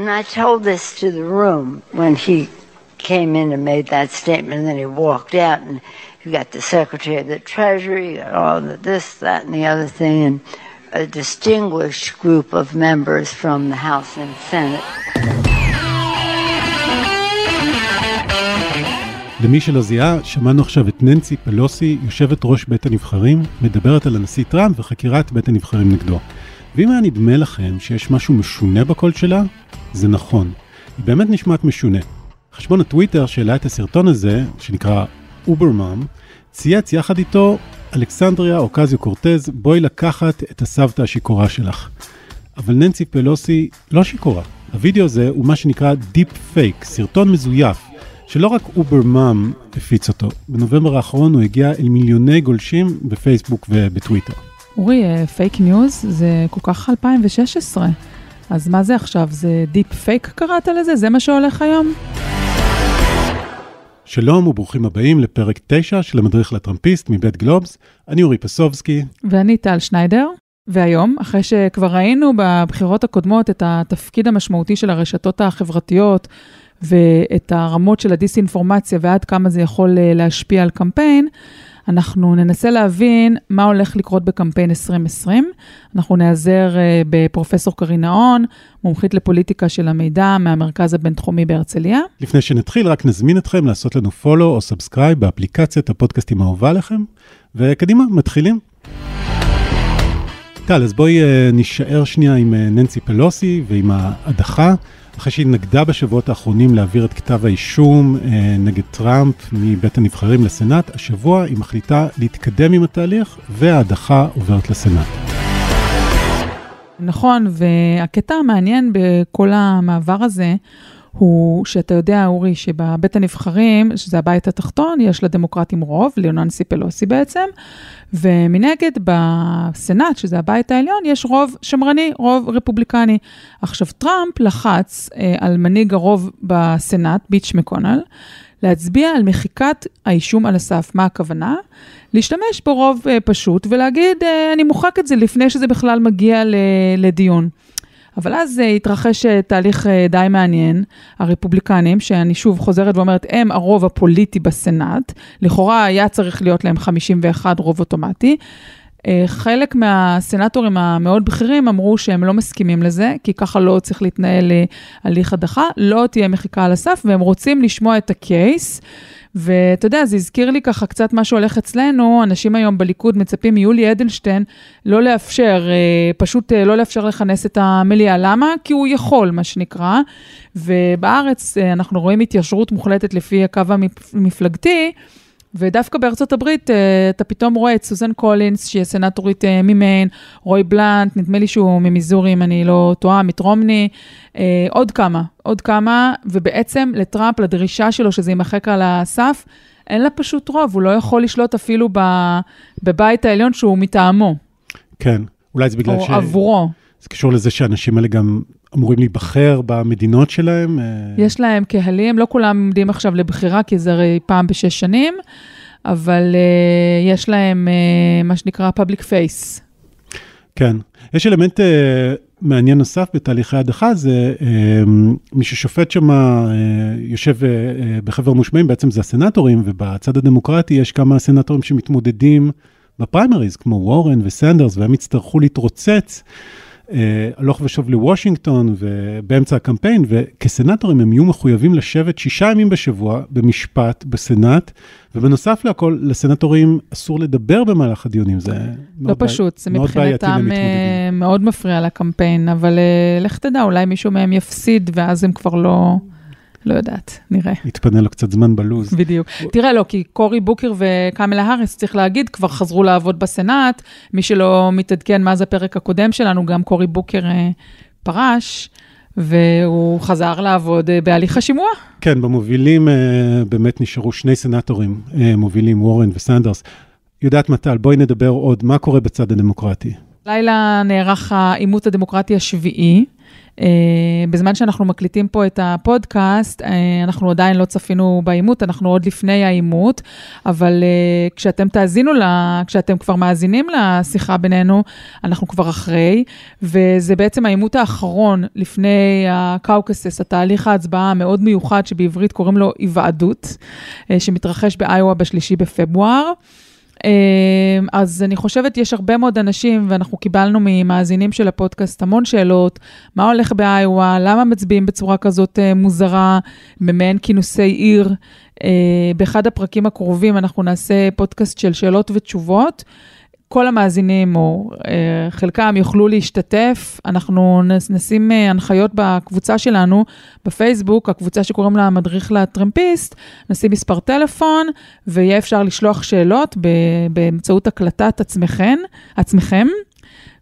And I told this to the room when he came in and made that statement, and then he walked out, and you got the Secretary of the Treasury, you all the this, that, and the other thing, and a distinguished group of members from the House and Senate. למי שלא זיהה, שמענו עכשיו את ננסי פלוסי, יושבת ראש בית הנבחרים, מדברת על הנשיא טראמפ וחקירת בית הנבחרים נגדו. ואם היה נדמה לכם שיש משהו משונה בקול שלה, זה נכון. היא באמת נשמעת משונה. חשבון הטוויטר שהעלה את הסרטון הזה, שנקרא אוברמאם, צייץ יחד איתו אלכסנדריה אוקזיו קורטז, בואי לקחת את הסבתא השיכורה שלך. אבל ננסי פלוסי לא שיכורה. הווידאו הזה הוא מה שנקרא deep fake, סרטון מזויף, שלא רק אוברמאם הפיץ אותו. בנובמבר האחרון הוא הגיע אל מיליוני גולשים בפייסבוק ובטוויטר. אורי, פייק ניוז זה כל כך 2016. אז מה זה עכשיו? זה deep fake קראת לזה? זה מה שהולך היום? שלום וברוכים הבאים לפרק 9 של המדריך לטראמפיסט מבית גלובס. אני אורי פסובסקי. ואני טל שניידר. והיום, אחרי שכבר ראינו בבחירות הקודמות את התפקיד המשמעותי של הרשתות החברתיות ואת הרמות של הדיסאינפורמציה ועד כמה זה יכול להשפיע על קמפיין, אנחנו ננסה להבין מה הולך לקרות בקמפיין 2020. אנחנו נעזר בפרופסור קרין נהון, מומחית לפוליטיקה של המידע מהמרכז הבינתחומי בהרצליה. לפני שנתחיל, רק נזמין אתכם לעשות לנו follow או subscribe באפליקציית הפודקאסטים האהובה לכם, וקדימה, מתחילים. טל, אז בואי נישאר שנייה עם ננסי פלוסי ועם ההדחה. אחרי שהיא התנגדה בשבועות האחרונים להעביר את כתב האישום אה, נגד טראמפ מבית הנבחרים לסנאט, השבוע היא מחליטה להתקדם עם התהליך וההדחה עוברת לסנאט. נכון, והקטע המעניין בכל המעבר הזה, הוא שאתה יודע, אורי, שבבית הנבחרים, שזה הבית התחתון, יש לדמוקרטים רוב, ליוננסי פלוסי בעצם, ומנגד בסנאט, שזה הבית העליון, יש רוב שמרני, רוב רפובליקני. עכשיו, טראמפ לחץ אה, על מנהיג הרוב בסנאט, ביץ' מקונל, להצביע על מחיקת האישום על הסף. מה הכוונה? להשתמש ברוב אה, פשוט ולהגיד, אה, אני מוחק את זה לפני שזה בכלל מגיע לדיון. אבל אז uh, התרחש uh, תהליך uh, די מעניין. הרפובליקנים, שאני שוב חוזרת ואומרת, הם הרוב הפוליטי בסנאט, לכאורה היה צריך להיות להם 51 רוב אוטומטי. חלק מהסנטורים המאוד בכירים אמרו שהם לא מסכימים לזה, כי ככה לא צריך להתנהל הליך הדחה, לא תהיה מחיקה על הסף, והם רוצים לשמוע את הקייס. ואתה יודע, זה הזכיר לי ככה קצת מה שהולך אצלנו, אנשים היום בליכוד מצפים מיולי אדלשטיין לא לאפשר, פשוט לא לאפשר לכנס את המליאה. למה? כי הוא יכול, מה שנקרא. ובארץ אנחנו רואים התיישרות מוחלטת לפי הקו המפלגתי. ודווקא בארצות הברית אתה פתאום רואה את סוזן קולינס, שהיא הסנטורית ממיין, רוי בלנט, נדמה לי שהוא ממיזורי, אם אני לא טועה, מיט רומני, עוד כמה, עוד כמה, ובעצם לטראמפ, לדרישה שלו שזה יימחק על הסף, אין לה פשוט רוב, הוא לא יכול לשלוט אפילו בבית העליון שהוא מטעמו. כן, אולי זה בגלל או ש... או עבורו. זה קשור לזה שהאנשים האלה גם אמורים להיבחר במדינות שלהם. יש להם קהלים, לא כולם עומדים עכשיו לבחירה, כי זה הרי פעם בשש שנים, אבל uh, יש להם uh, מה שנקרא public face. כן. יש אלמנט uh, מעניין נוסף בתהליכי הדחה, זה uh, מי ששופט שם, uh, יושב uh, בחבר מושבעים, בעצם זה הסנטורים, ובצד הדמוקרטי יש כמה סנטורים שמתמודדים בפריימריז, כמו וורן וסנדרס, והם יצטרכו להתרוצץ. הלוך ושוב לוושינגטון ובאמצע הקמפיין, וכסנטורים הם יהיו מחויבים לשבת שישה ימים בשבוע במשפט בסנאט, ובנוסף לכל, לסנטורים אסור לדבר במהלך הדיונים, זה לא פשוט, זה מבחינתם מאוד מפריע לקמפיין, אבל לך תדע, אולי מישהו מהם יפסיד, ואז הם כבר לא... לא יודעת, נראה. יתפנה לו קצת זמן בלוז. בדיוק. תראה, לא, כי קורי בוקר וקמלה האריס, צריך להגיד, כבר חזרו לעבוד בסנאט. מי שלא מתעדכן מאז הפרק הקודם שלנו, גם קורי בוקר אה, פרש, והוא חזר לעבוד אה, בהליך השימוע. כן, במובילים אה, באמת נשארו שני סנאטורים אה, מובילים, וורן וסנדרס. יודעת מטל, בואי נדבר עוד, מה קורה בצד הדמוקרטי? לילה נערך העימות הדמוקרטי השביעי. Uh, בזמן שאנחנו מקליטים פה את הפודקאסט, uh, אנחנו עדיין לא צפינו בעימות, אנחנו עוד לפני העימות, אבל uh, כשאתם תאזינו, לה, כשאתם כבר מאזינים לשיחה בינינו, אנחנו כבר אחרי, וזה בעצם העימות האחרון לפני הקאוקסס, התהליך ההצבעה המאוד מיוחד, שבעברית קוראים לו היוועדות, uh, שמתרחש באיואה בשלישי בפברואר. אמ, אז אני חושבת, יש הרבה מאוד אנשים, ואנחנו קיבלנו ממאזינים של הפודקאסט המון שאלות, מה הולך באיואה, למה מצביעים בצורה כזאת אה, מוזרה, במעין כינוסי עיר. אה, באחד הפרקים הקרובים אנחנו נעשה פודקאסט של שאלות ותשובות. כל המאזינים, או אה, חלקם, יוכלו להשתתף. אנחנו נשים אה, הנחיות בקבוצה שלנו, בפייסבוק, הקבוצה שקוראים לה מדריך לטרמפיסט, נשים מספר טלפון, ויהיה אפשר לשלוח שאלות באמצעות הקלטת עצמכם, עצמכם.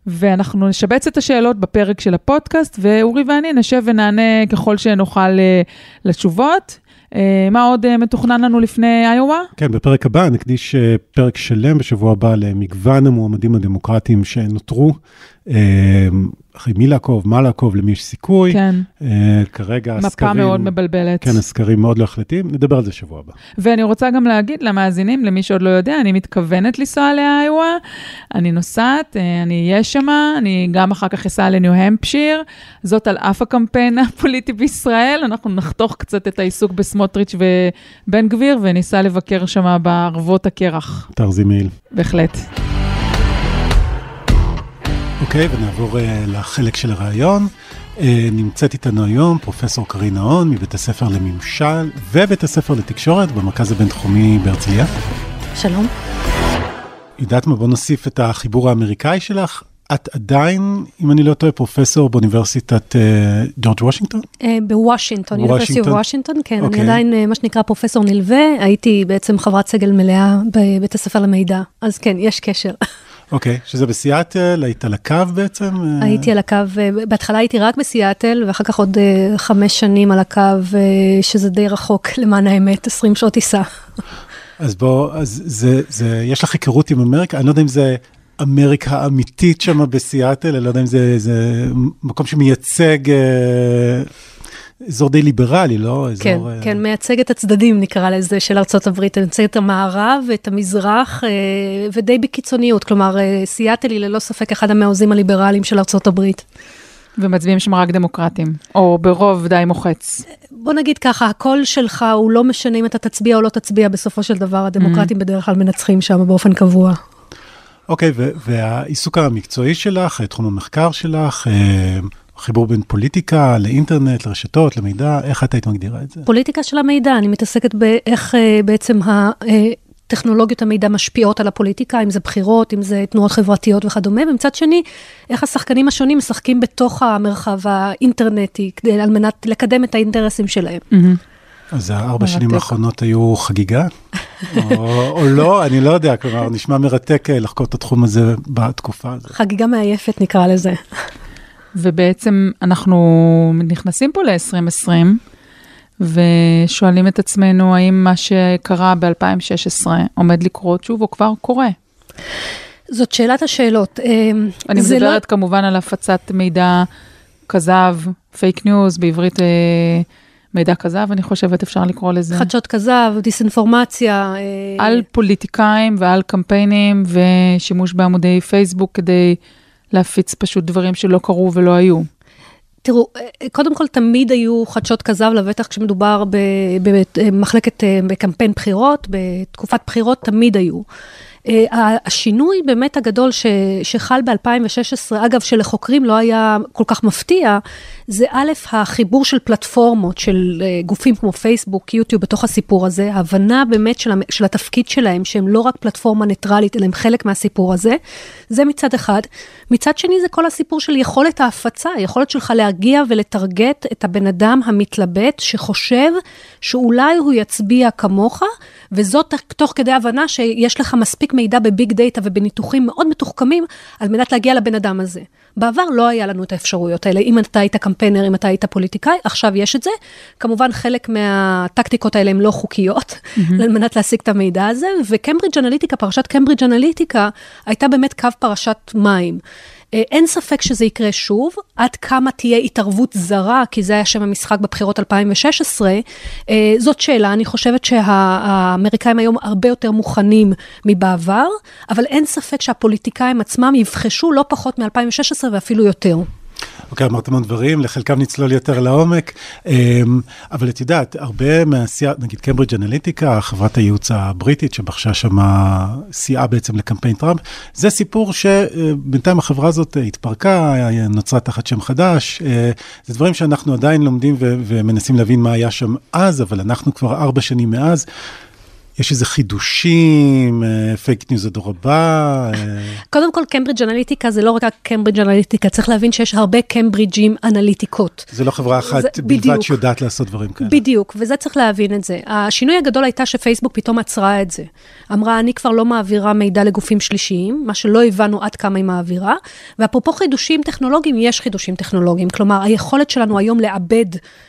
ואנחנו נשבץ את השאלות בפרק של הפודקאסט, ואורי ואני נשב ונענה ככל שנוכל אה, לתשובות. אה, מה עוד אה, מתוכנן לנו לפני איואה? כן, בפרק הבא נקדיש אה, פרק שלם בשבוע הבא למגוון המועמדים הדמוקרטיים שנותרו. אחרי מי לעקוב, מה לעקוב, למי יש סיכוי. כן. Uh, כרגע מפה הסקרים... מפה מאוד מבלבלת. כן, הסקרים מאוד לא החלטיים, נדבר על זה שבוע הבא. ואני רוצה גם להגיד למאזינים, למי שעוד לא יודע, אני מתכוונת לנסוע לאיואה, אני נוסעת, אה, אני אהיה שמה, אני גם אחר כך אסע לניו-המפשיר, זאת על אף הקמפיין הפוליטי בישראל, אנחנו נחתוך קצת את העיסוק בסמוטריץ' ובן גביר, וניסע לבקר שמה בערבות הקרח. תרזי מעיל. בהחלט. אוקיי, ונעבור uh, לחלק של הראיון. Uh, נמצאת איתנו היום פרופסור קרין נהון מבית הספר לממשל ובית הספר לתקשורת במרכז הבינתחומי בהרצליה. שלום. יודעת מה? בוא נוסיף את החיבור האמריקאי שלך. את עדיין, אם אני לא טועה, פרופסור באוניברסיטת uh, ג'ורג' וושינגטון? בוושינגטון, אוניברסיטת וושינגטון, כן. Okay. אני אוקיי. עדיין מה שנקרא פרופסור נלווה, הייתי בעצם חברת סגל מלאה בבית הספר למידע, אז כן, יש קשר. אוקיי, okay, שזה בסיאטל, היית על הקו בעצם? הייתי על הקו, בהתחלה הייתי רק בסיאטל, ואחר כך עוד uh, חמש שנים על הקו, uh, שזה די רחוק למען האמת, 20 שעות טיסה. אז בוא, אז זה, זה, יש לך היכרות עם אמריקה? אני לא יודע אם זה אמריקה האמיתית שם בסיאטל, אני לא יודע אם זה, זה מקום שמייצג... אה, אזור די ליברלי, לא? כן, אזור, כן, כן, מייצג את הצדדים, נקרא לזה, של ארה"ב, מייצג את המערב ואת המזרח, אה, ודי בקיצוניות. כלומר, סיאטל היא ללא ספק אחד המעוזים הליברליים של ארה"ב. ומצביעים שם רק דמוקרטים, או ברוב די מוחץ. בוא נגיד ככה, הקול שלך הוא לא משנה אם אתה תצביע או לא תצביע, בסופו של דבר הדמוקרטים mm-hmm. בדרך כלל מנצחים שם באופן קבוע. אוקיי, okay, והעיסוק המקצועי שלך, תחום המחקר שלך, חיבור בין פוליטיקה לאינטרנט, לרשתות, למידע, איך את היית מגדירה את זה? פוליטיקה של המידע, אני מתעסקת באיך אה, בעצם ה... אה, טכנולוגיות המידע משפיעות על הפוליטיקה, אם זה בחירות, אם זה תנועות חברתיות וכדומה, ומצד שני, איך השחקנים השונים משחקים בתוך המרחב האינטרנטי, כדי, על מנת לקדם את האינטרסים שלהם. Mm-hmm. אז הארבע שנים האחרונות היו חגיגה? או, או לא, אני לא יודע, כלומר, נשמע מרתק אה, לחקור את התחום הזה בתקופה הזאת. חגיגה מעייפת נקרא לזה. ובעצם אנחנו נכנסים פה ל-2020, ושואלים את עצמנו האם מה שקרה ב-2016 עומד לקרות שוב, או כבר קורה. זאת שאלת השאלות. אה, אני מדברת לא... כמובן על הפצת מידע כזב, פייק ניוז, בעברית אה, מידע כזב, אני חושבת אפשר לקרוא לזה. חדשות כזב, דיסאינפורמציה. אה, על פוליטיקאים ועל קמפיינים ושימוש בעמודי פייסבוק כדי להפיץ פשוט דברים שלא קרו ולא היו. תראו, קודם כל תמיד היו חדשות כזב, לבטח כשמדובר במחלקת, בקמפיין בחירות, בתקופת בחירות תמיד היו. אה, השינוי באמת הגדול ש, שחל ב-2016, אגב, שלחוקרים לא היה כל כך מפתיע, זה א', החיבור של פלטפורמות, של אה, גופים כמו פייסבוק, יוטיוב, בתוך הסיפור הזה, ההבנה באמת של, של התפקיד שלהם, שהם לא רק פלטפורמה ניטרלית, אלא הם חלק מהסיפור הזה, זה מצד אחד. מצד שני, זה כל הסיפור של יכולת ההפצה, היכולת שלך להגיע ולטרגט את הבן אדם המתלבט, שחושב שאולי הוא יצביע כמוך, וזאת תוך כדי הבנה שיש לך מספיק מידע בביג דאטה ובניתוחים מאוד מתוחכמים, על מנת להגיע לבן אדם הזה. בעבר לא היה לנו את האפשרויות האלה, אם אתה היית קמפיינר, אם אתה היית פוליטיקאי, עכשיו יש את זה. כמובן, חלק מהטקטיקות האלה הן לא חוקיות, mm-hmm. על מנת להשיג את המידע הזה, וקמברידג' אנליטיקה, פרשת קמברידג' אנליטיקה, הייתה באמת קו פרשת מים. אה, אין ספק שזה יקרה שוב, עד כמה תהיה התערבות זרה, כי זה היה שם המשחק בבחירות 2016, אה, זאת שאלה, אני חושבת שהאמריקאים היום הרבה יותר מוכנים מבעבר, אבל אין ספק שהפוליטיקאים עצמם יבחשו לא פחות מ-2016 ואפילו יותר. אוקיי, okay, אמרת המון דברים, לחלקם נצלול יותר לעומק, אמ, אבל את יודעת, הרבה מהעשייה, נגיד קיימברידג' אנליטיקה, חברת הייעוץ הבריטית שבחשה שם שסייעה בעצם לקמפיין טראמפ, זה סיפור שבינתיים החברה הזאת התפרקה, נוצרה תחת שם חדש, אה, זה דברים שאנחנו עדיין לומדים ומנסים להבין מה היה שם אז, אבל אנחנו כבר ארבע שנים מאז. יש איזה חידושים, פייק ניוז הדור הבא? אה. קודם כל, קיימברידג' אנליטיקה זה לא רק קיימברידג' אנליטיקה, צריך להבין שיש הרבה קיימברידג'ים אנליטיקות. זה לא חברה אחת זה, בלבד בדיוק, שיודעת לעשות דברים כאלה. בדיוק, וזה צריך להבין את זה. השינוי הגדול הייתה שפייסבוק פתאום עצרה את זה. אמרה, אני כבר לא מעבירה מידע לגופים שלישיים, מה שלא הבנו עד כמה היא מעבירה, ואפרופו חידושים טכנולוגיים, יש חידושים טכנולוגיים. כלומר, היכולת שלנו היום לעבד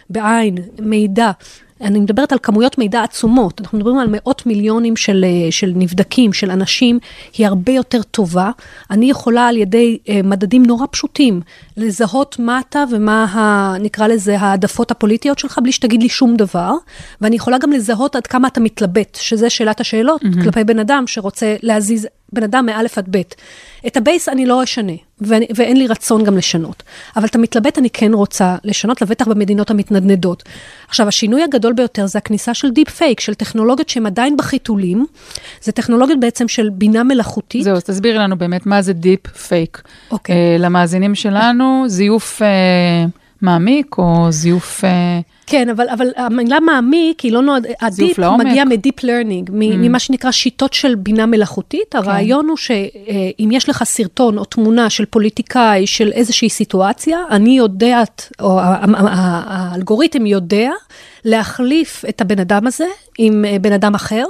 בעין מידע. אני מדברת על כמויות מידע עצומות, אנחנו מדברים על מאות מיליונים של, אה, של נבדקים, של אנשים, היא הרבה יותר טובה. אני יכולה על ידי אה, מדדים נורא פשוטים לזהות מה אתה ומה, ה, נקרא לזה, העדפות הפוליטיות שלך, בלי שתגיד לי שום דבר, ואני יכולה גם לזהות עד כמה אתה מתלבט, שזה שאלת השאלות mm-hmm. כלפי בן אדם שרוצה להזיז בן אדם מאלף עד בית. את ה base אני לא אשנה, ואני, ואין לי רצון גם לשנות. אבל את המתלבט אני כן רוצה לשנות, לבטח במדינות המתנדנדות. עכשיו, השינוי הגדול ביותר זה הכניסה של deep fake, של טכנולוגיות שהן עדיין בחיתולים. זה טכנולוגיות בעצם של בינה מלאכותית. זהו, אז תסבירי לנו באמת מה זה deep fake. אוקיי. Uh, למאזינים שלנו, זיוף... Uh... מעמיק, או זיוף... אה, כן, אבל, אבל המילה מעמיק היא לא נועד, ה deep מגיע מ deep learning, mm. ממה שנקרא שיטות של בינה מלאכותית. כן. הרעיון הוא שאם יש לך סרטון או תמונה של פוליטיקאי של איזושהי סיטואציה, אני יודעת, או האלגוריתם יודע להחליף את הבן אדם הזה עם אה, בן אדם אחר,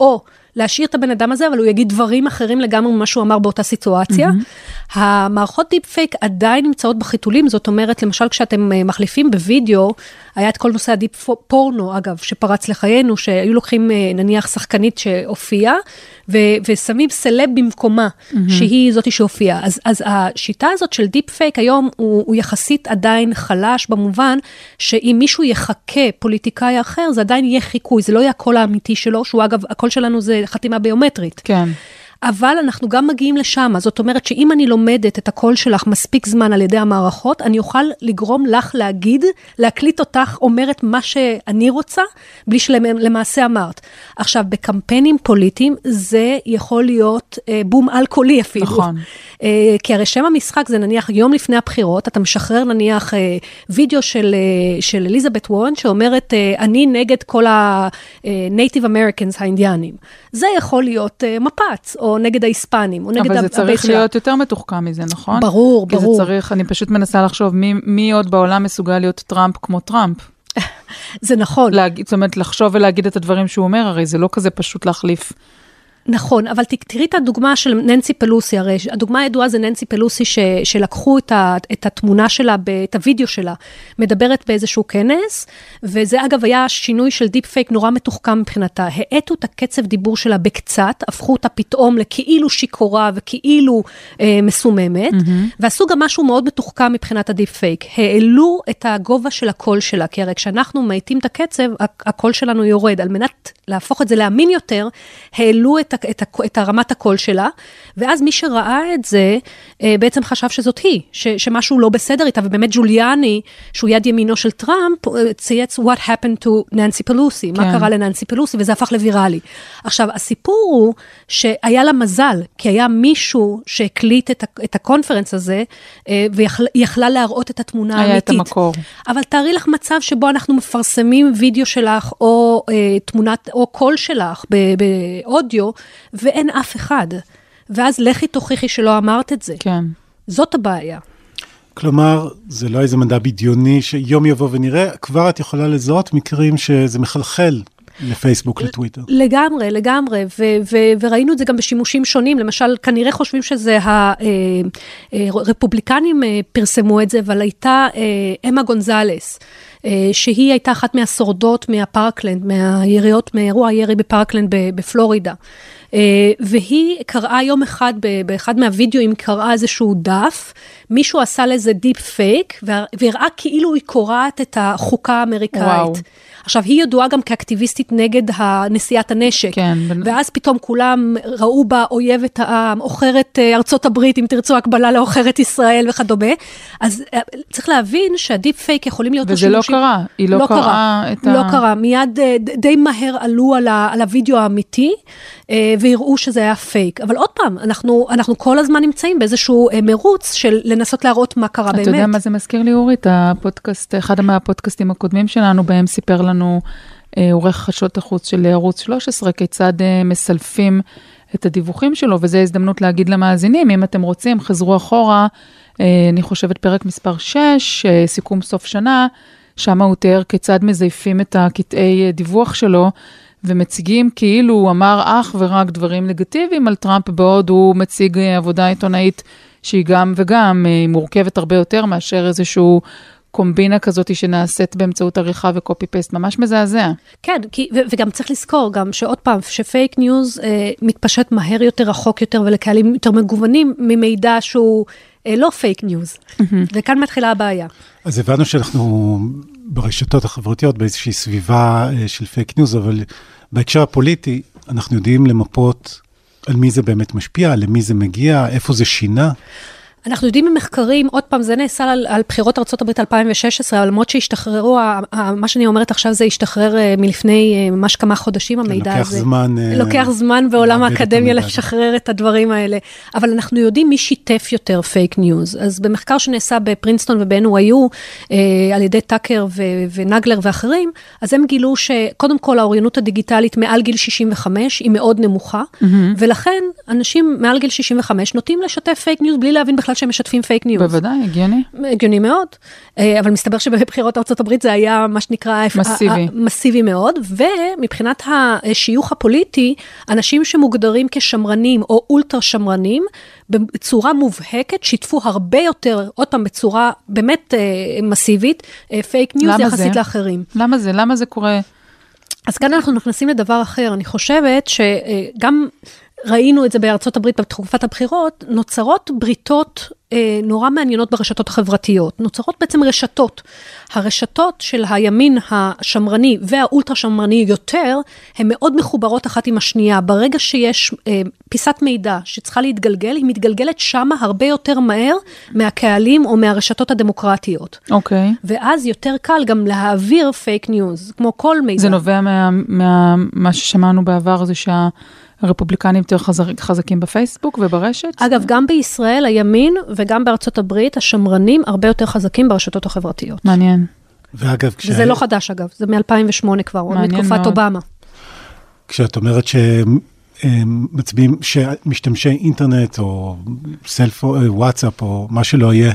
או להשאיר את הבן אדם הזה, אבל הוא יגיד דברים אחרים לגמרי ממה שהוא אמר באותה סיטואציה. Mm-hmm. המערכות deep fake עדיין נמצאות בחיתולים, זאת אומרת, למשל כשאתם אה, מחליפים בווידאו, היה את כל נושא ה deep porno, אגב, שפרץ לחיינו, שהיו לוקחים אה, נניח שחקנית שהופיעה, ו- ושמים סלב במקומה, mm-hmm. שהיא זאתי שהופיעה. אז, אז השיטה הזאת של deep fake היום הוא, הוא יחסית עדיין חלש, במובן שאם מישהו יחקה פוליטיקאי אחר, זה עדיין יהיה חיקוי, זה לא יהיה הקול האמיתי שלו, שהוא אגב, הקול שלנו זה חתימה ביומטרית. כן. אבל אנחנו גם מגיעים לשם. זאת אומרת שאם אני לומדת את הקול שלך מספיק זמן על ידי המערכות, אני אוכל לגרום לך להגיד, להקליט אותך אומרת מה שאני רוצה, בלי שלמעשה אמרת. עכשיו, בקמפיינים פוליטיים זה יכול להיות אה, בום אלכוהולי אפילו. נכון. אה, כי הרי שם המשחק זה נניח יום לפני הבחירות, אתה משחרר נניח אה, וידאו של, אה, של אליזבת וורן, שאומרת, אה, אני נגד כל ה-Native Americans האינדיאנים. זה יכול להיות אה, מפץ, או נגד ההיספנים, או נגד הבית שלה. אבל זה צריך להיות יותר מתוחכם מזה, נכון? ברור, כי ברור. כי זה צריך, אני פשוט מנסה לחשוב, מי, מי עוד בעולם מסוגל להיות טראמפ כמו טראמפ? זה נכון. להגיד, זאת אומרת, לחשוב ולהגיד את הדברים שהוא אומר, הרי זה לא כזה פשוט להחליף נכון, אבל תראי את הדוגמה של ננסי פלוסי, הרי הדוגמה הידועה זה ננסי פלוסי ש, שלקחו את, ה, את התמונה שלה, את הוידאו שלה, מדברת באיזשהו כנס, וזה אגב היה שינוי של deep fake נורא מתוחכם מבחינתה. האטו את הקצב דיבור שלה בקצת, הפכו אותה פתאום לכאילו שיכורה וכאילו אה, מסוממת, mm-hmm. ועשו גם משהו מאוד מתוחכם מבחינת ה deep fake. העלו את הגובה של הקול שלה, כי הרי כשאנחנו מאטים את הקצב, הקול שלנו יורד. על מנת להפוך את זה לאמין יותר, העלו את את, את, הרמת הקול שלה, ואז מי שראה את זה, אה, בעצם חשב שזאת היא, ש, שמשהו לא בסדר איתה, ובאמת ג'וליאני, שהוא יד ימינו של טראמפ, אה, צייץ what happened to ננסי פלוסי, כן. מה קרה לננסי פלוסי, וזה הפך לוויראלי. עכשיו, הסיפור הוא שהיה לה מזל, כי היה מישהו שהקליט את, את ה conference הזה, אה, ויכלה להראות את התמונה האמיתית. היה את המקור. אבל תארי לך מצב שבו אנחנו מפרסמים וידאו שלך, או אה, תמונת, או קול שלך באודיו, ואין אף אחד. ואז לכי תוכיחי שלא אמרת את זה. כן. זאת הבעיה. כלומר, זה לא איזה מדע בדיוני שיום יבוא ונראה, כבר את יכולה לזהות מקרים שזה מחלחל לפייסבוק, לטוויטר. לגמרי, לגמרי, ו- ו- וראינו את זה גם בשימושים שונים, למשל, כנראה חושבים שזה הרפובליקנים פרסמו את זה, אבל הייתה אמה גונזלס. שהיא הייתה אחת מהשורדות מהפארקלנד, מהיריות, מאירוע הירי בפארקלנד בפלורידה. והיא קראה יום אחד, באחד מהווידאוים, קראה איזשהו דף, מישהו עשה לזה deep fake, והראה כאילו היא קורעת את החוקה האמריקאית. וואו. עכשיו, היא ידועה גם כאקטיביסטית נגד נשיאת הנשק. כן. ואז פתאום כולם ראו בה אויבת העם, עוכרת ארצות הברית, אם תרצו הקבלה לעוכרת ישראל וכדומה. אז צריך להבין שה deep fake יכולים להיות... וזה לא קרה, היא לא, לא קרה, קרה את לא ה... לא קרה, מיד די מהר עלו על, ה, על הוידאו האמיתי, והראו שזה היה פייק. אבל עוד פעם, אנחנו, אנחנו כל הזמן נמצאים באיזשהו מרוץ של לנסות להראות מה קרה באמת. אתה יודע מה זה מזכיר לי, אורית? הפודקאסט, אחד מהפודקאסטים הקודמים שלנו, בהם סיפר לנו אה, עורך חדשות החוץ של ערוץ 13, כיצד אה, מסלפים את הדיווחים שלו, וזו הזדמנות להגיד למאזינים, אם אתם רוצים, חזרו אחורה, אה, אני חושבת פרק מספר 6, סיכום סוף שנה, שם הוא תיאר כיצד מזייפים את הקטעי דיווח שלו. ומציגים כאילו הוא אמר אך ורק דברים נגטיביים על טראמפ, בעוד הוא מציג עבודה עיתונאית שהיא גם וגם, היא מורכבת הרבה יותר מאשר איזשהו קומבינה כזאת שנעשית באמצעות עריכה ו copy paste, ממש מזעזע. כן, כי, ו- וגם צריך לזכור גם שעוד פעם, ש fake news אה, מתפשט מהר יותר, רחוק יותר ולקהלים יותר מגוונים ממידע שהוא אה, לא fake news. Mm-hmm. וכאן מתחילה הבעיה. אז הבנו שאנחנו ברשתות החברתיות באיזושהי סביבה אה, של fake news, אבל בהקשר הפוליטי, אנחנו יודעים למפות על מי זה באמת משפיע, למי זה מגיע, איפה זה שינה. אנחנו יודעים ממחקרים, עוד פעם, זה נעשה על, על בחירות ארה"ב 2016, למרות שהשתחררו, מה שאני אומרת עכשיו זה השתחרר אה, מלפני אה, ממש כמה חודשים, כן, המידע לוקח הזה. זמן. אה, לוקח זמן בעולם האקדמיה לשחרר את הדברים האלה. אבל אנחנו יודעים מי שיתף יותר fake news. אז במחקר שנעשה בפרינסטון וב-NYU, על ידי טאקר ו- ונגלר ואחרים, אז הם גילו שקודם כל האוריינות הדיגיטלית מעל גיל 65 היא מאוד נמוכה, mm-hmm. ולכן אנשים מעל גיל 65 נוטים לשתף fake news בלי להבין בכלל. בכלל שהם משתפים fake news. בוודאי, הגיוני. הגיוני מאוד, אה, אבל מסתבר שבבחירות ארה"ב זה היה מה שנקרא... מסיבי. מסיבי מאוד, ומבחינת השיוך הפוליטי, אנשים שמוגדרים כשמרנים או אולטרה שמרנים, בצורה מובהקת שיתפו הרבה יותר, עוד פעם, בצורה באמת אה, מסיבית, אה, fake news יחסית זה? לאחרים. למה זה? למה זה קורה? אז כאן אנחנו נכנסים לדבר אחר, אני חושבת שגם ראינו את זה בארצות הברית בתקופת הבחירות, נוצרות בריתות אה, נורא מעניינות ברשתות החברתיות. נוצרות בעצם רשתות. הרשתות של הימין השמרני והאולטרה שמרני יותר, הן מאוד מחוברות אחת עם השנייה. ברגע שיש אה, פיסת מידע שצריכה להתגלגל, היא מתגלגלת שמה הרבה יותר מהר מהקהלים או מהרשתות הדמוקרטיות. אוקיי. Okay. ואז יותר קל גם להעביר fake news, כמו כל מידע. זה נובע מה, מה, מה ששמענו בעבר, זה שה... הרפובליקנים יותר חזק, חזקים בפייסבוק וברשת? אגב, גם בישראל, הימין וגם בארצות הברית, השמרנים הרבה יותר חזקים ברשתות החברתיות. מעניין. ואגב, כש... וזה לא חדש אגב, זה מ-2008 כבר, עוד מתקופת אובמה. כשאת אומרת שמצביעים, שמשתמשי אינטרנט או סלפו, וואטסאפ או מה שלא יהיה,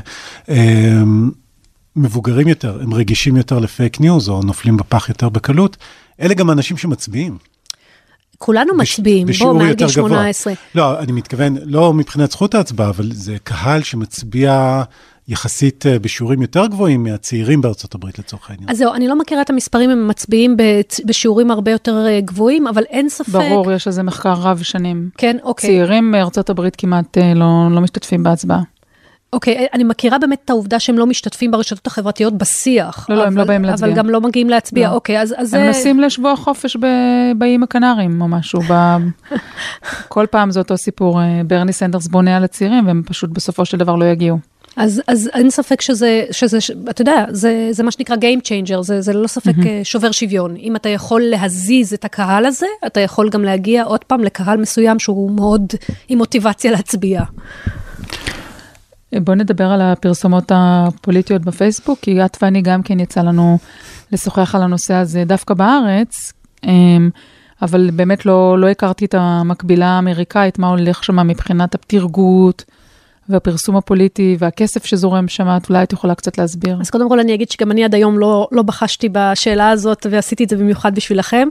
מבוגרים יותר, הם רגישים יותר ל fake news או נופלים בפח יותר בקלות, אלה גם אנשים שמצביעים. כולנו מצביעים, בוא, מעל גיל 18. לא, אני מתכוון, לא מבחינת זכות ההצבעה, אבל זה קהל שמצביע יחסית אה, בשיעורים יותר גבוהים מהצעירים בארצות הברית לצורך העניין. אז זהו, אני לא מכירה את המספרים, הם מצביעים בשיעורים הרבה יותר אה, גבוהים, אבל אין ספק... ברור, יש איזה מחקר רב שנים. כן, אוקיי. צעירים מארצות הברית כמעט אה, לא, לא משתתפים בהצבעה. אוקיי, okay, אני מכירה באמת את העובדה שהם לא משתתפים ברשתות החברתיות בשיח. לא, אבל, לא, הם לא באים להצביע. אבל גם לא מגיעים להצביע, לא. אוקיי, אז... אז הם זה... נוסעים לשבוע חופש באיים הקנרים או משהו. ב... כל פעם זה אותו סיפור, אה, ברני סנדרס בונה על הצעירים, והם פשוט בסופו של דבר לא יגיעו. אז, אז אין ספק שזה, שזה, אתה יודע, זה, זה מה שנקרא Game Changer, זה, זה ללא ספק mm-hmm. שובר שוויון. אם אתה יכול להזיז את הקהל הזה, אתה יכול גם להגיע עוד פעם לקהל מסוים שהוא מאוד עם מוטיבציה להצביע. בוא נדבר על הפרסומות הפוליטיות בפייסבוק, כי את ואני גם כן יצא לנו לשוחח על הנושא הזה דווקא בארץ, אמ, אבל באמת לא, לא הכרתי את המקבילה האמריקאית, מה הולך שם מבחינת הפתירגות והפרסום הפוליטי והכסף שזורם שם, את אולי את יכולה קצת להסביר. אז קודם כל אני אגיד שגם אני עד היום לא, לא בחשתי בשאלה הזאת ועשיתי את זה במיוחד בשבילכם.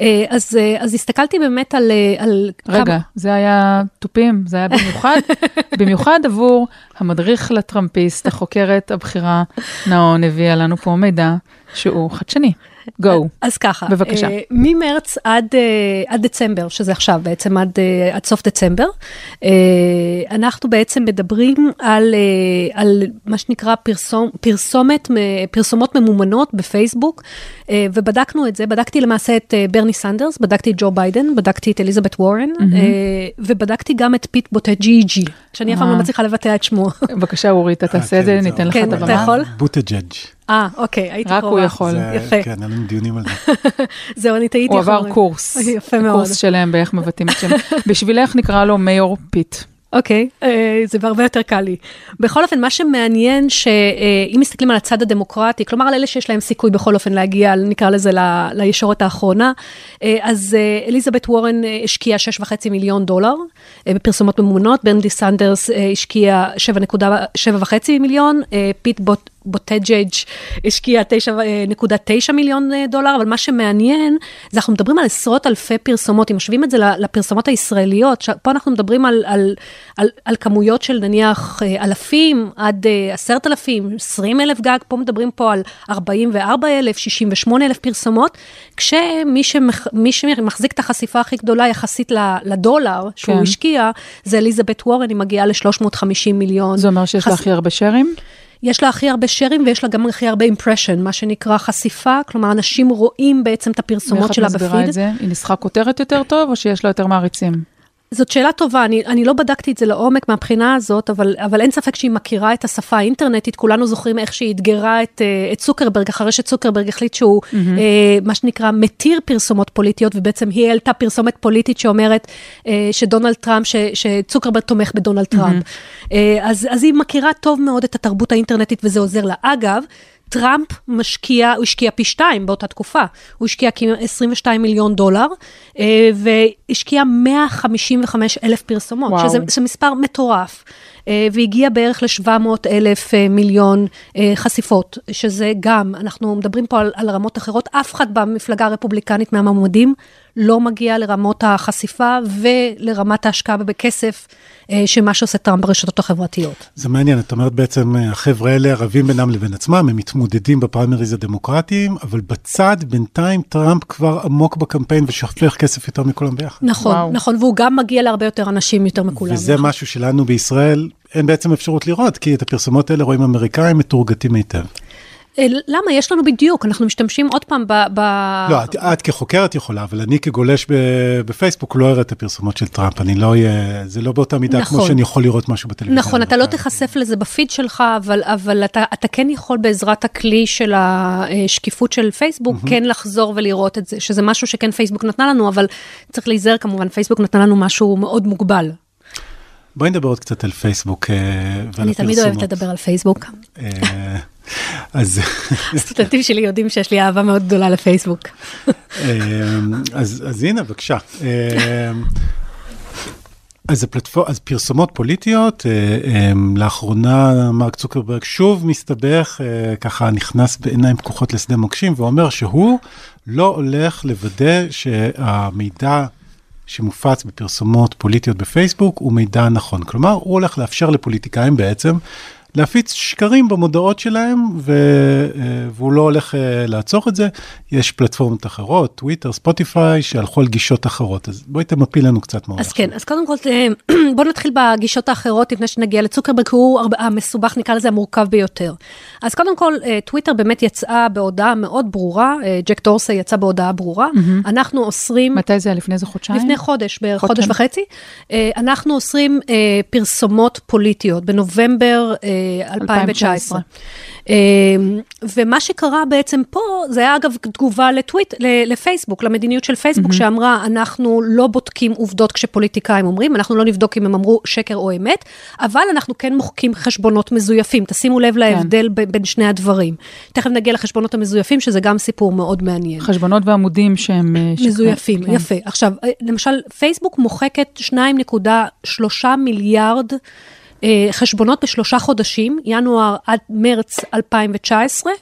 אה, אז, אה, אז הסתכלתי באמת על, אה, על רגע, כמה... זה היה תופים, זה היה במיוחד, במיוחד עבור המדריך לטראמפיסט, החוקרת הבכירה, נאון הביאה לנו פה מידע שהוא חדשני. גו. אז ככה, בבקשה. Uh, ממרץ עד, uh, עד דצמבר, שזה עכשיו בעצם עד, uh, עד סוף דצמבר, uh, אנחנו בעצם מדברים על, uh, על מה שנקרא פרסום, פרסומת, פרסומות ממומנות בפייסבוק, uh, ובדקנו את זה, בדקתי למעשה את uh, ברני סנדרס, בדקתי את ג'ו ביידן, בדקתי את אליזבת וורן, mm-hmm. uh, ובדקתי גם את פיט בוטג'יג'י, שאני אף פעם לא מצליחה לבטא את שמו. בבקשה, אורי, אתה תעשה את זה, ניתן לך את הבמה. כן, אתה יכול? בוטג'ג'. אה, אוקיי, הייתי קרובה. רק הוא יכול. יפה. כן, היה לנו דיונים על זה. זהו, אני טעיתי. הוא עבר קורס. יפה מאוד. קורס שלם באיך מבטאים את שם. בשבילך נקרא לו Mayor פיט. אוקיי, okay, אה, uh, זה הרבה יותר קל לי. בכל אופן, מה שמעניין שאם מסתכלים על הצד הדמוקרטי, כלומר על אלה שיש להם סיכוי בכל אופן להגיע, נקרא לזה, ל, לישורת האחרונה, uh, אז uh, אליזבת וורן השקיעה 6.5 מיליון דולר בפרסומות ממומנות, ברני סנדרס uh, השקיע 7.5 מיליון, פיט בוט... בוטג'אג' השקיע 9.9 מיליון אה, דולר, אבל מה שמעניין, זה אנחנו מדברים על עשרות אלפי פרסומות, אם משווים את זה לפרסומות הישראליות, פה אנחנו מדברים על, על, על, על כמויות של נניח אה, אלפים עד אה, עשרת אלפים, עשרים אלף גג, פה מדברים פה על 44 אלף, 68 אלף פרסומות, כשמי שמח, שמחזיק את החשיפה הכי גדולה יחסית לדולר שהוא כן. השקיע, זה אליזבת וורן, היא מגיעה ל-350 מיליון. זה אומר שיש לה הכי הרבה שרים? יש לה הכי הרבה שרים ויש לה גם הכי הרבה אימפרשן, מה שנקרא חשיפה, כלומר אנשים רואים בעצם את הפרסומות שלה בפיד. ואיך את מסבירה את זה? היא ניסחה כותרת יותר טוב או שיש לה יותר מעריצים? זאת שאלה טובה, אני, אני לא בדקתי את זה לעומק מהבחינה הזאת, אבל, אבל אין ספק שהיא מכירה את השפה האינטרנטית, כולנו זוכרים איך שהיא אתגרה את, אה, את צוקרברג, אחרי שצוקרברג החליט שהוא, mm-hmm. אה, מה שנקרא, מתיר פרסומות פוליטיות, ובעצם היא העלתה פרסומת פוליטית שאומרת אה, שדונלד טראמפ, ש, שצוקרברג תומך בדונלד טראמפ. Mm-hmm. אה, אז, אז היא מכירה טוב מאוד את התרבות האינטרנטית וזה עוזר לה. אגב, טראמפ משקיע, הוא השקיע פי שתיים באותה תקופה, הוא השקיע כמעט 22 מיליון דולר, אה, והשקיע 155 אלף פרסומות, וואו. שזה, שזה מספר מטורף. אה, והגיע בערך ל-700 אלף אה, מיליון חשיפות, שזה גם, אנחנו מדברים פה על, על רמות אחרות, אף אחד במפלגה הרפובליקנית מהמועמדים לא מגיע לרמות החשיפה ולרמת ההשקעה בכסף אה, שמה שעושה טראמפ ברשתות החברתיות. זה מעניין, את אומרת בעצם, אה, החבר'ה האלה רבים בינם לבין עצמם, הם מתמודדים בפריימריז הדמוקרטיים, אבל בצד בינתיים טראמפ כבר עמוק בקמפיין ושופך כסף יותר מכולם ביחד. נכון, וואו. נכון, והוא גם מגיע להרבה יותר אנשים יותר מכולם. וזה נכון. משהו שלנו בישראל אין בעצם אפשרות לראות, כי את הפרסומות האלה רואים אמריקאים מתורגתים היטב. אה, למה? יש לנו בדיוק, אנחנו משתמשים עוד פעם ב... ב... לא, את, את כחוקרת יכולה, אבל אני כגולש ב, בפייסבוק לא אראה את הפרסומות של טראמפ, אני לא אהיה, זה לא באותה מידה נכון. כמו שאני יכול לראות משהו בטלוויזיה. נכון, אתה לא תיחשף לזה בפיד שלך, אבל, אבל אתה, אתה כן יכול בעזרת הכלי של השקיפות של פייסבוק, mm-hmm. כן לחזור ולראות את זה, שזה משהו שכן פייסבוק נתנה לנו, אבל צריך להיזהר כמובן, פייסבוק נתנה לנו משהו מאוד מוגבל. בואי נדבר עוד קצת על פייסבוק אה, ועל. אני תמיד אוהבת לדבר על פייסבוק. אה, אז... הסטודנטים שלי יודעים שיש לי אהבה מאוד גדולה לפייסבוק. אמ, אז, אז הנה, בבקשה. אז, הפלטפור... אז פרסומות פוליטיות, אה, לאחרונה מרק צוקרברג שוב מסתבך, אה, ככה נכנס בעיניים פקוחות לשדה מוקשים, ואומר שהוא לא הולך לוודא שהמידע שמופץ בפרסומות פוליטיות בפייסבוק הוא מידע נכון. כלומר, הוא הולך לאפשר לפוליטיקאים בעצם להפיץ שקרים במודעות שלהם, ו, אה, והוא לא הולך אה, לעצור את זה. יש פלטפורמות אחרות, טוויטר, ספוטיפיי, שהלכו על גישות אחרות. אז בואי תמפי לנו קצת מאוד. אז כן, אז קודם כל, אה, בואו נתחיל בגישות האחרות לפני שנגיע לצוקרברג, הוא המסובך, נקרא לזה המורכב ביותר. אז קודם כל, טוויטר באמת יצאה בהודעה מאוד ברורה, ג'ק דורסי יצא בהודעה ברורה. Mm-hmm. אנחנו אוסרים... מתי זה היה? לפני איזה חודשיים? לפני חודש, בערך חודש וחצי. אנחנו אוסרים פרסומות פוליטיות. בנובמבר 2019. אמ, ומה שקרה בעצם פה, זה היה אגב תגובה לטוויט, לפייסבוק, למדיניות של פייסבוק, mm-hmm. שאמרה, אנחנו לא בודקים עובדות כשפוליטיקאים אומרים, אנחנו לא נבדוק אם הם אמרו שקר או אמת, אבל אנחנו כן מוחקים חשבונות מזויפים. תשימו לב להבדל כן. בין שני הדברים. תכף נגיע לחשבונות המזויפים, שזה גם סיפור מאוד מעניין. חשבונות ועמודים שהם... אה, מזויפים, כן. יפה. עכשיו, אה, למשל, פייסבוק מוחקת 2.3 מיליארד חשבונות בשלושה חודשים, ינואר עד מרץ 2019.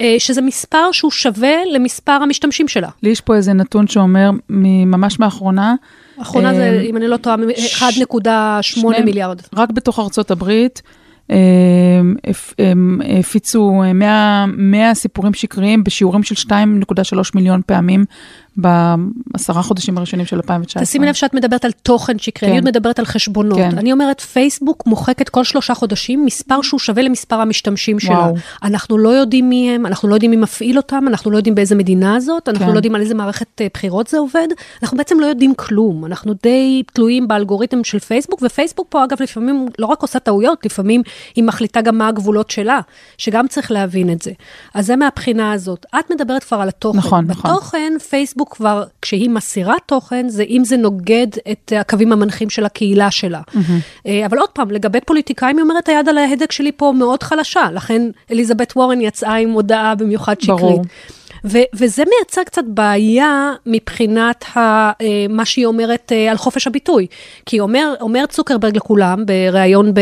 אה, שזה מספר שהוא שווה למספר המשתמשים שלה. לי יש פה איזה נתון שאומר, ממש מאחרונה, האחרונה זה, אה, אם אני לא טועה, 1.8 מיליארד. רק בתוך ארצות הברית, אה, הפיצו 100, 100 סיפורים שקריים בשיעורים של 2.3 מיליון פעמים בעשרה חודשים הראשונים של 2019. תשימי לב שאת מדברת על תוכן שקרי, כן. אני עוד מדברת על חשבונות. כן. אני אומרת, פייסבוק מוחקת כל שלושה חודשים מספר שהוא שווה למספר המשתמשים שלה. וואו. אנחנו לא יודעים מי הם, אנחנו לא יודעים מי מפעיל אותם, אנחנו לא יודעים באיזה מדינה זאת, אנחנו כן. לא יודעים על איזה מערכת אה, בחירות זה עובד, אנחנו בעצם לא יודעים כלום. אנחנו די תלויים באלגוריתם של פייסבוק, ופייסבוק פה אגב לפעמים לא רק עושה טעויות, לפעמים היא מחליטה גם מה הגבולות שלה, שגם צריך להבין את זה. אז זה מהבחינה הזאת. את מדברת כבר על התוכן. נכון, נכון. בתוכן, פייסבוק כבר, כשהיא מסירה תוכן, זה אם זה נוגד את הקווים המנחים של הקהילה שלה. אה, אבל עוד פעם, לגבי פוליטיקאים, היא אומרת, היד על ההדק שלי פה מאוד חלשה, לכן אליזבת וורן יצאה עם הודעה במיוחד שקרית. ברור. ו- וזה מייצר קצת בעיה מבחינת ה- אה, מה שהיא אומרת אה, על חופש הביטוי. כי אומר, אומר צוקרברג לכולם, בריאיון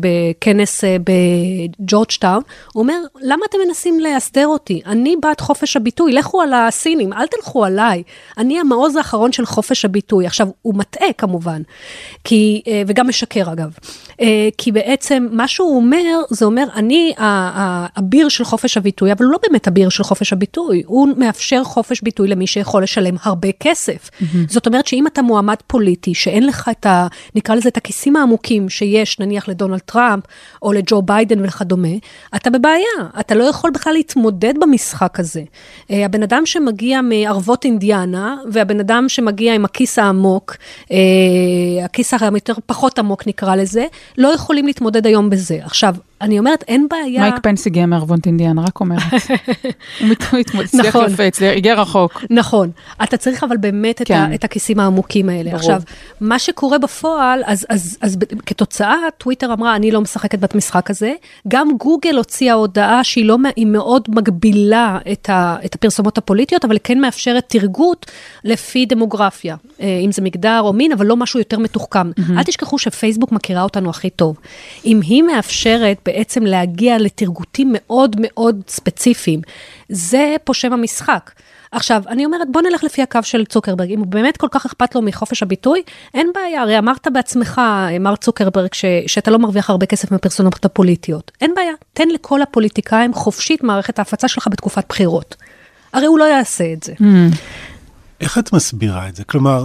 בכנס אה, בג'ורג'טאון, הוא אומר, למה אתם מנסים להסדר אותי? אני בעד חופש הביטוי, לכו על הסינים, אל תלכו עליי. אני המעוז האחרון של חופש הביטוי. עכשיו, הוא מטעה כמובן, כי, וגם משקר אגב. כי בעצם מה שהוא אומר, זה אומר, אני האביר של חופש הביטוי, אבל הוא לא באמת אביר של חופש הביטוי, הוא מאפשר חופש ביטוי למי שיכול לשלם הרבה כסף. זאת אומרת שאם אתה מועמד פוליטי, שאין לך את ה... נקרא לזה את הכיסים העמוקים שיש נניח לדונלד טראמפ, או לג'ו ביידן וכדומה, אתה בבעיה, אתה לא יכול בכלל להתמודד במשחק הזה. אה, הבן אדם שמגיע מערבות אינדיאנה, והבן אדם שמגיע עם הכיס העמוק, אה, הכיס היותר פחות עמוק נקרא לזה, לא יכולים להתמודד היום בזה. עכשיו, אני אומרת, אין בעיה... מייק פנס הגיע מערבות אינדיאנה, רק אומרת. הוא הצליח נכון. יפה, הצליח- הגיע רחוק. נכון, אתה צריך אבל באמת את, כן. ה, את הכיסים העמוקים האלה. ברור. עכשיו, מה שקורה בפועל, אז, אז, אז ב- כתוצאה, טוויטר אמרה, אני לא משחקת במשחק הזה. גם גוגל הוציאה הודעה שהיא לא, מאוד מגבילה את, ה, את הפרסומות הפוליטיות, אבל כן מאפשרת תרגות לפי דמוגרפיה, אה, אם זה מגדר או מין, אבל לא משהו יותר מתוחכם. אל תשכחו שפייסבוק מכירה אותנו הכי טוב. אם היא מאפשרת בעצם להגיע לתרגותים מאוד מאוד ספציפיים, זה פה שם המשחק. עכשיו, אני אומרת, בוא נלך לפי הקו של צוקרברג. אם הוא באמת כל כך אכפת לו מחופש הביטוי, אין בעיה, הרי אמרת בעצמך, מר צוקרברג, ש, שאתה לא מרוויח הרבה כסף מהפרסונות הפוליטיות. אין בעיה, תן לכל הפוליטיקאים חופשית מערכת ההפצה שלך בתקופת בחירות. הרי הוא לא יעשה את זה. איך את מסבירה את זה? כלומר,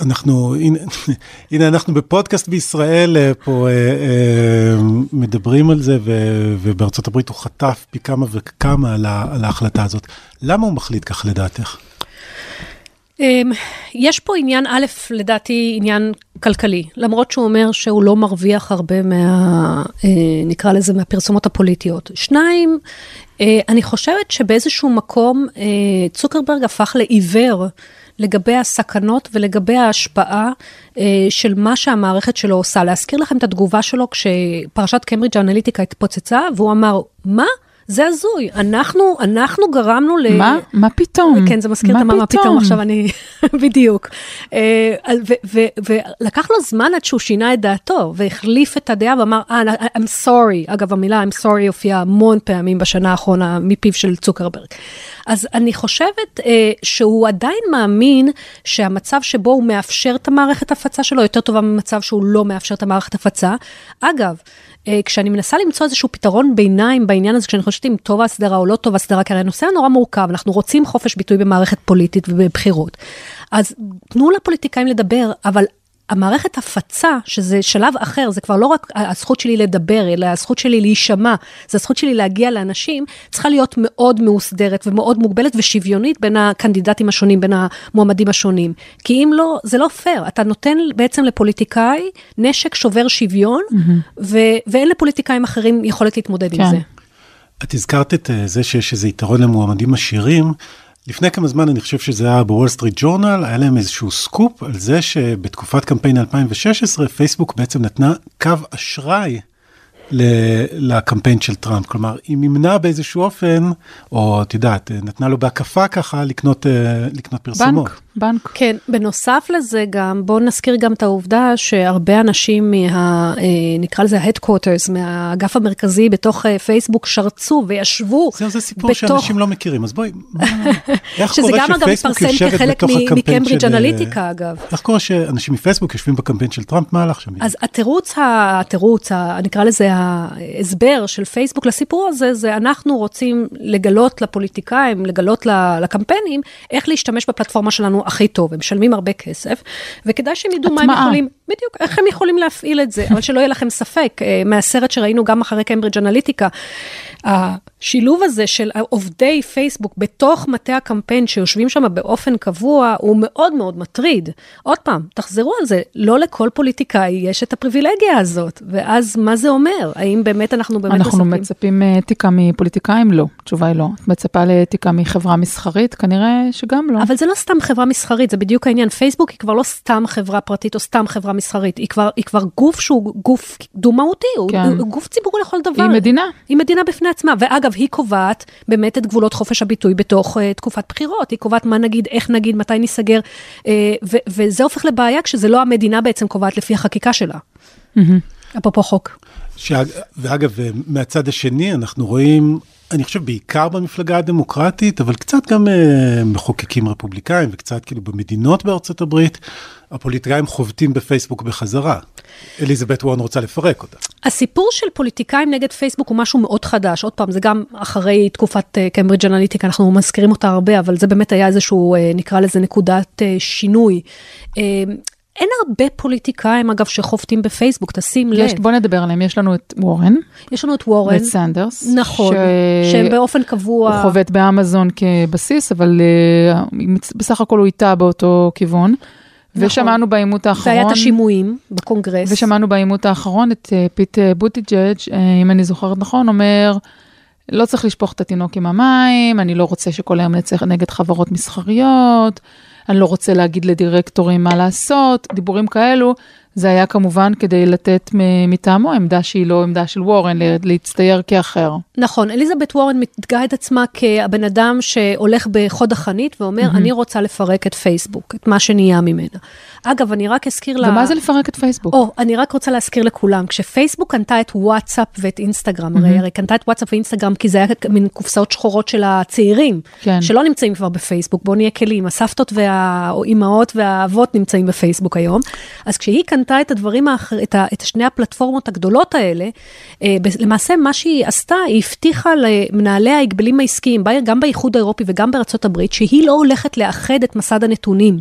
אנחנו, הנה, הנה אנחנו בפודקאסט בישראל אה, פה אה, אה, מדברים על זה, ו, ובארצות הברית הוא חטף פי כמה וכמה על, ה, על ההחלטה הזאת. למה הוא מחליט כך לדעתך? אמ, יש פה עניין, א', לדעתי עניין כלכלי, למרות שהוא אומר שהוא לא מרוויח הרבה מה... אה, נקרא לזה, מהפרסומות הפוליטיות. שניים, אה, אני חושבת שבאיזשהו מקום צוקרברג הפך לעיוור. לגבי הסכנות ולגבי ההשפעה אה, של מה שהמערכת שלו עושה. להזכיר לכם את התגובה שלו כשפרשת קיימברידג' האנליטיקה התפוצצה, והוא אמר, מה? זה הזוי, אנחנו, אנחנו גרמנו ל... מה? מה פתאום? כן, זה מזכיר את המה מה פתאום, עכשיו אני, בדיוק. אה, ולקח לו זמן עד שהוא שינה את דעתו, והחליף את הדעה ואמר, אה, I'm sorry, אגב, המילה I'm sorry הופיעה המון פעמים בשנה האחרונה מפיו של צוקרברג. אז אני חושבת אה, שהוא עדיין מאמין שהמצב שבו הוא מאפשר את המערכת הפצה שלו יותר טובה ממצב שהוא לא מאפשר את המערכת הפצה. אגב, כשאני מנסה למצוא איזשהו פתרון ביניים בעניין הזה, כשאני חושבת אם טוב ההסדרה או לא טוב ההסדרה, כי הרי הנושא הנורא מורכב, אנחנו רוצים חופש ביטוי במערכת פוליטית ובבחירות. אז תנו לפוליטיקאים לדבר, אבל המערכת הפצה, שזה שלב אחר, זה כבר לא רק הזכות שלי לדבר, אלא הזכות שלי להישמע, זה הזכות שלי להגיע לאנשים, צריכה להיות מאוד מאוסדרת ומאוד מוגבלת ושוויונית בין הקנדידטים השונים, בין המועמדים השונים. כי אם לא, זה לא פייר, אתה נותן בעצם לפוליטיקאי נשק שובר שוויון, mm-hmm. ו- ואין לפוליטיקאים אחרים יכולת להתמודד כן. עם זה. את הזכרת את זה שיש איזה יתרון למועמדים עשירים. לפני כמה זמן אני חושב שזה היה בוול סטריט ג'ורנל, היה להם איזשהו סקופ על זה שבתקופת קמפיין 2016 פייסבוק בעצם נתנה קו אשראי לקמפיין של טראמפ, כלומר היא מימנה באיזשהו אופן, או את יודעת, נתנה לו בהקפה ככה לקנות, לקנות פרסומות. בנק. בנק. כן, בנוסף לזה גם, בואו נזכיר גם את העובדה שהרבה אנשים מה... אה, נקרא לזה ה-headquarters, מהאגף המרכזי בתוך אה, פייסבוק, שרצו וישבו זהו, זה סיפור בתוך... שאנשים לא מכירים, אז בואי, מה- איך שזה קורה גם אגב שפייסבוק מתפרסם יושבת כחלק בתוך מ- הקמפיין של... אה, אנליטיקה, אגב. איך קורה שאנשים מפייסבוק יושבים בקמפיין של טראמפ, מה הלך שם? אז התירוץ, התירוץ, נקרא לזה ההסבר של פייסבוק לסיפור הזה, זה אנחנו רוצים לגלות לפוליטיקאים, לגלות לקמפיינים, איך להשתמש בפלטפורמה שלנו הכי טוב. הם משלמים הרבה כסף, וכדאי שהם ידעו מה הם. יכולים, בדיוק, איך הם יכולים להפעיל את זה, אבל שלא יהיה לכם ספק, אה, מהסרט שראינו גם אחרי קיימברידג' אנליטיקה, השילוב הזה של עובדי פייסבוק בתוך מטה הקמפיין שיושבים שם באופן קבוע, הוא מאוד מאוד מטריד. עוד פעם, תחזרו על זה, לא לכל פוליטיקאי יש את הפריבילגיה הזאת, ואז מה זה אומר? האם באמת אנחנו באמת אנחנו? מצפים אה, אתיקה מפוליטיקאים? לא. התשובה היא לא. את מצפה לאתיקה מחברה מסחרית? כנראה שגם לא. אבל זה לא סתם חברה מסחרית, זה בדיוק העניין. פייסבוק היא כבר לא סתם חברה פרטית או סתם חברה מסחרית, היא כבר, היא כבר גוף שהוא גוף דו-מהותי, הוא, כן. הוא גוף ציבורי לכל דבר. היא מדינה. היא מדינה בפני עצמה, ואגב, היא קובעת באמת את גבולות חופש הביטוי בתוך uh, תקופת בחירות, היא קובעת מה נגיד, איך נגיד, מתי ניסגר, uh, ו- וזה הופך לבעיה כשזה לא המדינה בעצם קובעת לפי החקיקה שלה. אפרופו חוק. שאג... ואגב, מהצד השני אנחנו רואים, אני חושב בעיקר במפלגה הדמוקרטית, אבל קצת גם uh, מחוקקים רפובליקאים וקצת כאילו במדינות בארצות הברית, הפוליטיקאים חובטים בפייסבוק בחזרה. אליזבת וורן רוצה לפרק אותה. הסיפור של פוליטיקאים נגד פייסבוק הוא משהו מאוד חדש. עוד פעם, זה גם אחרי תקופת קיימברידג' אנליטיקה, אנחנו מזכירים אותה הרבה, אבל זה באמת היה איזשהו, אה, נקרא לזה נקודת אה, שינוי. אה, אין הרבה פוליטיקאים, אגב, שחובטים בפייסבוק, תשים לב. יש, בוא נדבר עליהם, יש לנו את וורן, יש לנו את וורן. ואת סנדרס. נכון, ש- שהם באופן קבוע... הוא חובט באמזון כבסיס, אבל אה, בסך הכל הוא איתה באותו כיוון. נכון. ושמענו בעימות האחרון, והיה את השימועים בקונגרס. ושמענו בעימות האחרון את אה, פיט אה, בוטיג'אג', אה, אם אני זוכרת נכון, אומר, לא צריך לשפוך את התינוק עם המים, אני לא רוצה שכל היום נצא נגד חברות מסחריות, אני לא רוצה להגיד לדירקטורים מה לעשות, דיבורים כאלו. זה היה כמובן כדי לתת מטעמו עמדה שהיא לא עמדה של וורן, להצטייר כאחר. נכון, אליזבת וורן מתגאה את עצמה כבן אדם שהולך בחוד החנית ואומר. אני רוצה לפרק את פייסבוק, את מה שנהיה ממנה. אגב, אני רק אזכיר לה... ומה זה לפרק את פייסבוק? או, אני רק רוצה להזכיר לכולם, כשפייסבוק קנתה את וואטסאפ ואת אינסטגרם, הרי, הרי קנתה את וואטסאפ ואינסטגרם כי זה היה מין קופסאות שחורות של הצעירים, כן. שלא נמצאים כבר בפייסבוק, בואו נהיה כלים, הסבתות והאימהות והאבות נמצאים בפייסבוק היום. אז כשהיא קנתה את הדברים, האחר, את, ה, את שני הפלטפורמות הגדולות האלה, אה, למעשה מה שהיא עשתה, היא הבטיחה למנהלי ההגבלים העסקיים, גם באיחוד האירופי וגם בארצות הברית, שהיא לא הולכת לאחד את מסד הנתונים.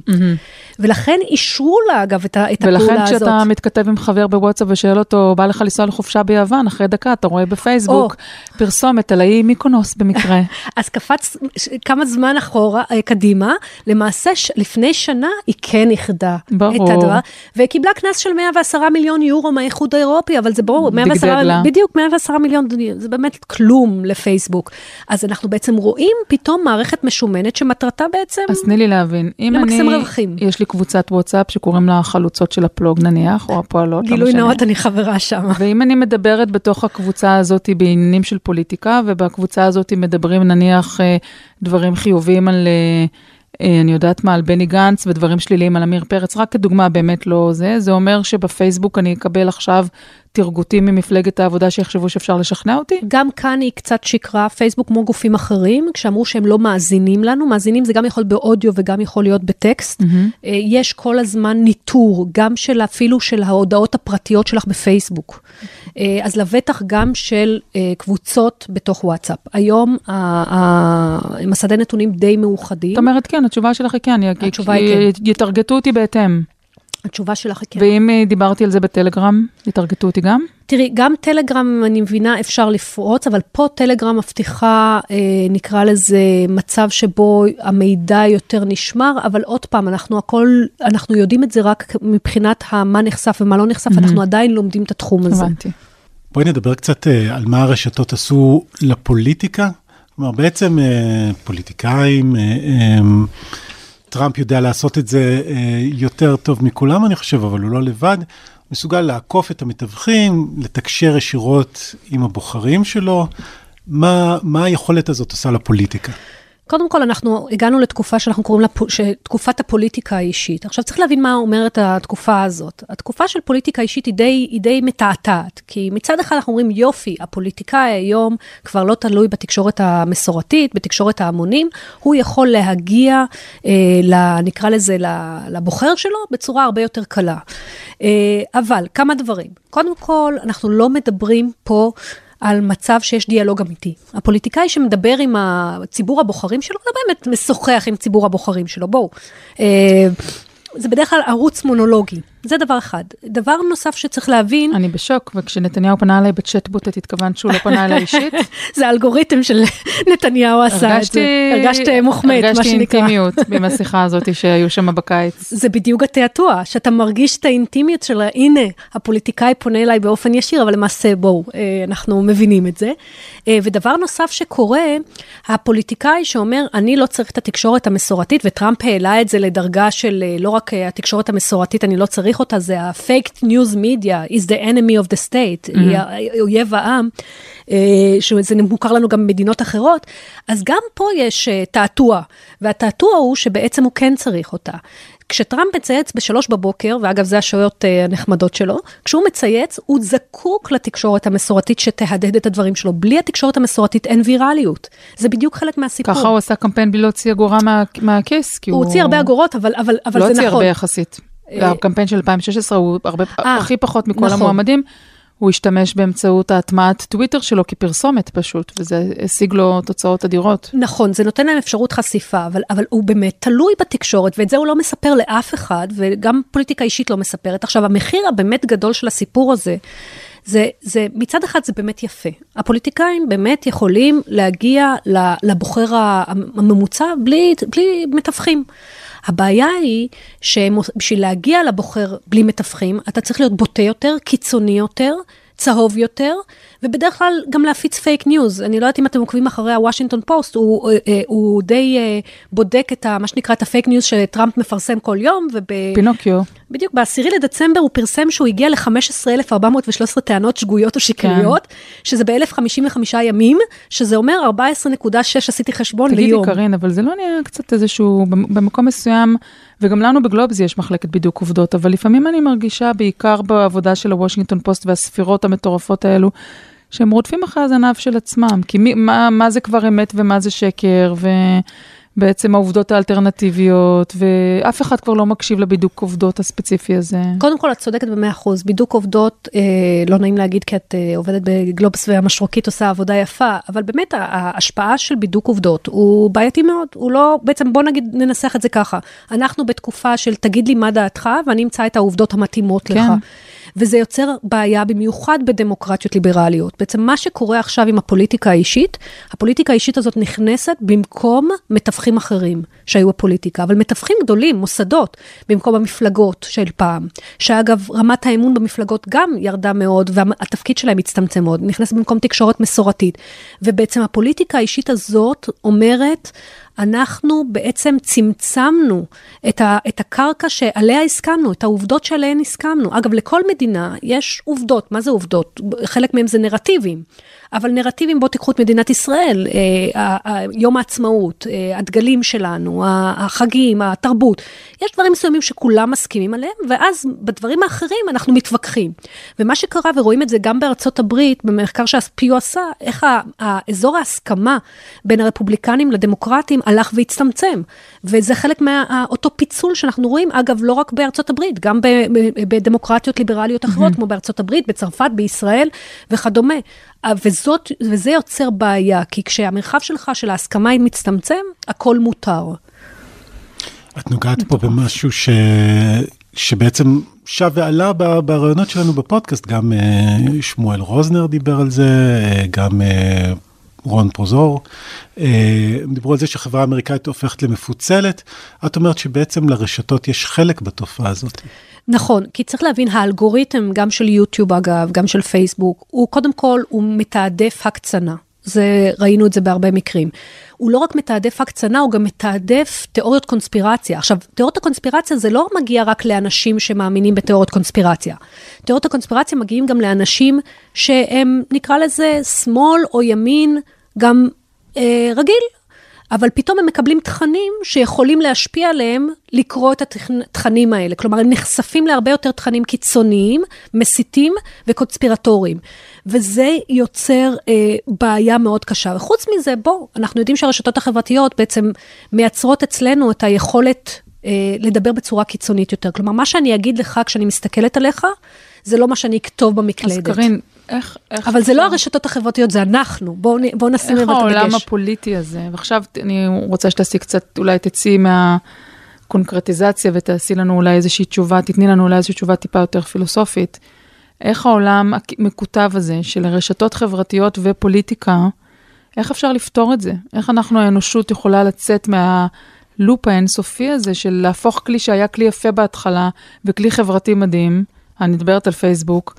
ולכן אישרו לה, אגב, את, את הפעולה ולכן הזאת. כשאתה מתכתב עם חבר בוואטסאפ ושואל אותו, בא לך לנסוע לחופשה ביוון, אחרי דקה אתה רואה בפייסבוק פרסומת על האי מיקונוס במקרה. אז קפץ כמה זמן אחורה, אה, קדימה, למעשה ש- לפני שנה היא כן איחדה ברור. את הדבר, וקיבלה קנס של 110 מיליון יורו מהאיחוד האירופי, אבל זה ברור, 110, דגדג לה. בדיוק 110 מיליון, זה באמת כלום לפייסבוק. אז אנחנו בעצם רואים פתאום מערכת משומנת שמטרתה בעצם, אז תני לי להבין, אם אני, רווחים. יש לי קבוצת וואטסאפ שקוראים לה החלוצות של הפלוג נניח, או הפועלות, לא גילוי. נאות, אני חברה שם. ואם אני מדברת בתוך הקבוצה הזאת בעניינים של פוליטיקה, ובקבוצה הזאת מדברים נניח אה, דברים חיוביים על, אה, אני יודעת מה, על בני גנץ ודברים שליליים על עמיר פרץ, רק כדוגמה באמת לא זה, זה אומר שבפייסבוק אני אקבל עכשיו תרגותים ממפלגת העבודה שיחשבו שאפשר לשכנע אותי? גם כאן היא קצת שיקרה, פייסבוק כמו גופים אחרים, כשאמרו שהם לא מאזינים לנו, מאזינים זה גם יכול להיות באודיו וגם יכול להיות בטקסט. אה, יש כל הזמן ניטור, גם של אפילו של ההודעות הפרטיות שלך בפייסבוק. אה, אז לבטח גם של אה, קבוצות בתוך וואטסאפ. היום ה- ה- מסדי נתונים די מאוחדים. זאת אומרת, כן, התשובה שלך היא כן, התשובה היא י- יטרגטו אותי בהתאם. התשובה שלך היא כן. ואם אה, דיברתי על זה בטלגרם, יטרגטו אותי גם? תראי, גם טלגרם, אני מבינה, אפשר לפרוץ, אבל פה טלגרם מבטיחה, אה, נקרא לזה, מצב שבו המידע יותר נשמר, אבל עוד פעם, אנחנו הכל, אנחנו יודעים את זה רק מבחינת מה נחשף ומה לא נחשף, אנחנו עדיין לומדים את התחום הזה. הבנתי. בואי נדבר קצת אה, על מה הרשתות עשו לפוליטיקה. כלומר, בעצם אה, פוליטיקאים, אה, אה, טראמפ יודע לעשות את זה אה, יותר טוב מכולם, אני חושב, אבל הוא לא לבד. הוא מסוגל לעקוף את המתווכים, לתקשר ישירות עם הבוחרים שלו. מה, מה היכולת הזאת עושה לפוליטיקה? קודם כל, אנחנו הגענו לתקופה שאנחנו קוראים לה תקופת הפוליטיקה האישית. עכשיו, צריך להבין מה אומרת התקופה הזאת. התקופה של פוליטיקה אישית היא די, היא די מתעתעת, כי מצד אחד אנחנו אומרים, יופי, הפוליטיקאי היום כבר לא תלוי בתקשורת המסורתית, בתקשורת ההמונים, הוא יכול להגיע, אה, ל, נקרא לזה, לבוחר שלו בצורה הרבה יותר קלה. אה, אבל, כמה דברים. קודם כל, אנחנו לא מדברים פה על מצב שיש דיאלוג אמיתי. הפוליטיקאי שמדבר עם הציבור הבוחרים שלו, לא באמת משוחח עם ציבור הבוחרים שלו, בואו. אה, זה בדרך כלל ערוץ מונולוגי. זה דבר אחד. דבר נוסף שצריך להבין... אני בשוק, וכשנתניהו פנה אליי בצ'טבוט, את התכוונת שהוא לא פנה אליי אישית? זה האלגוריתם של נתניהו עשה את זה. הרגשת מוחמאת, מה שנקרא. הרגשתי אינטימיות עם השיחה הזאת שהיו שם בקיץ. זה בדיוק התעתוע, שאתה מרגיש את האינטימיות של, הנה, הפוליטיקאי פונה אליי באופן ישיר, אבל למעשה, בואו, אה, אנחנו מבינים את זה. אה, ודבר נוסף שקורה, הפוליטיקאי שאומר, אני לא צריך את התקשורת המסורתית, וטראמפ העלה את זה לדרגה של אה, לא רק התקשורת המסורתית, אני לא צריך צריך אותה זה ה-fake news media is the enemy of the state, mm-hmm. היא אויב העם, אה, שזה מוכר לנו גם במדינות אחרות, אז גם פה יש אה, תעתוע, והתעתוע הוא שבעצם הוא כן צריך אותה. כשטראמפ מצייץ בשלוש בבוקר, ואגב, זה השעויות uh, הנחמדות שלו, כשהוא מצייץ, הוא זקוק לתקשורת המסורתית שתהדהד את הדברים שלו. בלי התקשורת המסורתית אין ויראליות. זה בדיוק חלק מהסיפור. ככה הוא עשה קמפיין בלי להוציא אגורה מה, מהכיס, כי הוא... הוא הוציא הרבה אגורות, אבל, אבל, אבל לא זה נכון. לא הוציא הרבה יחסית. אה, הקמפיין של 2016 הוא הרבה, 아, אה, הכי פחות מכל נכון. המועמדים. הוא השתמש באמצעות ההטמעת טוויטר שלו כפרסומת פשוט, וזה השיג לו תוצאות אדירות. נכון, זה נותן להם אפשרות חשיפה, אבל, אבל הוא באמת תלוי בתקשורת, ואת זה הוא לא מספר לאף אחד, וגם פוליטיקה אישית לא מספרת. עכשיו, המחיר הבאמת גדול של הסיפור הזה, זה, זה מצד אחד זה באמת יפה. הפוליטיקאים באמת יכולים להגיע לבוחר הממוצע בלי, בלי מתווכים. הבעיה היא שבשביל להגיע לבוחר בלי מתווכים, אתה צריך להיות בוטה יותר, קיצוני יותר, צהוב יותר, ובדרך כלל גם להפיץ פייק ניוז. אני לא יודעת אם אתם עוקבים אחרי הוושינגטון פוסט, הוא, אה, אה, הוא די אה, בודק את ה, מה שנקרא את הפייק ניוז שטראמפ מפרסם כל יום. וב... פינוקיו. בדיוק, ב-10 לדצמבר הוא פרסם שהוא הגיע ל-15,413 טענות שגויות או שקריות, כן. שזה ב-1,055 ימים, שזה אומר 14.6, עשיתי חשבון תגידי, ליום. תגידי, קרין, אבל זה לא נהיה קצת איזשהו, במקום מסוים, וגם לנו בגלובס יש מחלקת בידוק עובדות, אבל לפעמים אני מרגישה, בעיקר בעבודה של הוושינגטון פוסט והספירות המטורפות האלו, שהם רודפים אחרי הזנב של עצמם, כי מי, מה, מה זה כבר אמת ומה זה שקר, ובעצם העובדות האלטרנטיביות, ואף אחד כבר לא מקשיב לבידוק עובדות הספציפי הזה. קודם כל, את צודקת במאה אחוז, בידוק עובדות, אה, לא נעים להגיד כי את אה, עובדת בגלובס והמשרוקית עושה עבודה יפה, אבל באמת ההשפעה של בידוק עובדות הוא בעייתי מאוד, הוא לא, בעצם בוא נגיד, ננסח את זה ככה, אנחנו בתקופה של תגיד לי מה דעתך, ואני אמצא את העובדות המתאימות כן. לך. וזה יוצר בעיה במיוחד בדמוקרטיות ליברליות. בעצם מה שקורה עכשיו עם הפוליטיקה האישית, הפוליטיקה האישית הזאת נכנסת במקום מתווכים אחרים שהיו בפוליטיקה, אבל מתווכים גדולים, מוסדות, במקום המפלגות של פעם, שאגב, רמת האמון במפלגות גם ירדה מאוד, והתפקיד שלהם הצטמצם מאוד, נכנסת במקום תקשורת מסורתית. ובעצם הפוליטיקה האישית הזאת אומרת, אנחנו בעצם צמצמנו את, ה, את הקרקע שעליה הסכמנו, את העובדות שעליהן הסכמנו. אגב, לכל מדינה יש עובדות. מה זה עובדות? חלק מהם זה נרטיבים. אבל נרטיבים, בואו תיקחו את מדינת ישראל, אה, יום העצמאות, אה, הדגלים שלנו, החגים, התרבות. יש דברים מסוימים שכולם מסכימים עליהם, ואז בדברים האחרים אנחנו מתווכחים. ומה שקרה, ורואים את זה גם בארצות הברית, במחקר שהפיו עשה, איך האזור ההסכמה בין הרפובליקנים לדמוקרטים הלך והצטמצם. וזה חלק מאותו פיצול שאנחנו רואים, אגב, לא רק בארצות הברית, גם בדמוקרטיות ליברליות אחרות, mm-hmm. כמו בארצות הברית, בצרפת, בישראל וכדומה. וזאת, וזה יוצר בעיה, כי כשהמרחב שלך של ההסכמה היא מצטמצם, הכל מותר. את נוגעת פה במשהו ש... שבעצם שב ועלה ברעיונות שלנו בפודקאסט, גם uh, שמואל רוזנר דיבר על זה, גם רון פרוזור, הם דיברו על זה שהחברה האמריקאית הופכת למפוצלת. את אומרת שבעצם לרשתות יש חלק בתופעה הזאת. נכון, כי צריך להבין, האלגוריתם, גם של יוטיוב אגב, גם של פייסבוק, הוא קודם כל, הוא מתעדף הקצנה. זה, ראינו את זה בהרבה מקרים. הוא לא רק מתעדף הקצנה, הוא גם מתעדף תיאוריות קונספירציה. עכשיו, תיאוריות הקונספירציה זה לא מגיע רק לאנשים שמאמינים בתיאוריות קונספירציה. תיאוריות הקונספירציה מגיעים גם לאנשים שהם, נקרא לזה, שמאל או ימין, גם אה, רגיל, אבל פתאום הם מקבלים תכנים שיכולים להשפיע עליהם לקרוא את התכנים האלה. כלומר, הם נחשפים להרבה יותר תכנים קיצוניים, מסיתים וקונספירטוריים. וזה יוצר אה, בעיה מאוד קשה. וחוץ מזה, בואו, אנחנו יודעים שהרשתות החברתיות בעצם מייצרות אצלנו את היכולת אה, לדבר בצורה קיצונית יותר. כלומר, מה שאני אגיד לך כשאני מסתכלת עליך, זה לא מה שאני אכתוב במקלדת. אז קרין, איך... איך אבל זה לא הרשתות החברתיות, זה אנחנו. בואו בוא נשים לב את הדגש. איך העולם הפוליטי הזה, ועכשיו אני רוצה שתעשי קצת, אולי תצאי מהקונקרטיזציה ותעשי לנו אולי איזושהי תשובה, תתני לנו אולי איזושהי תשובה טיפה יותר פילוסופית. איך העולם המקוטב הזה של רשתות חברתיות ופוליטיקה, איך אפשר לפתור את זה? איך אנחנו, האנושות, יכולה לצאת מהלופ האינסופי הזה של להפוך כלי שהיה כלי יפה בהתחלה וכלי חברתי מדהים, אני מדברת על פייסבוק,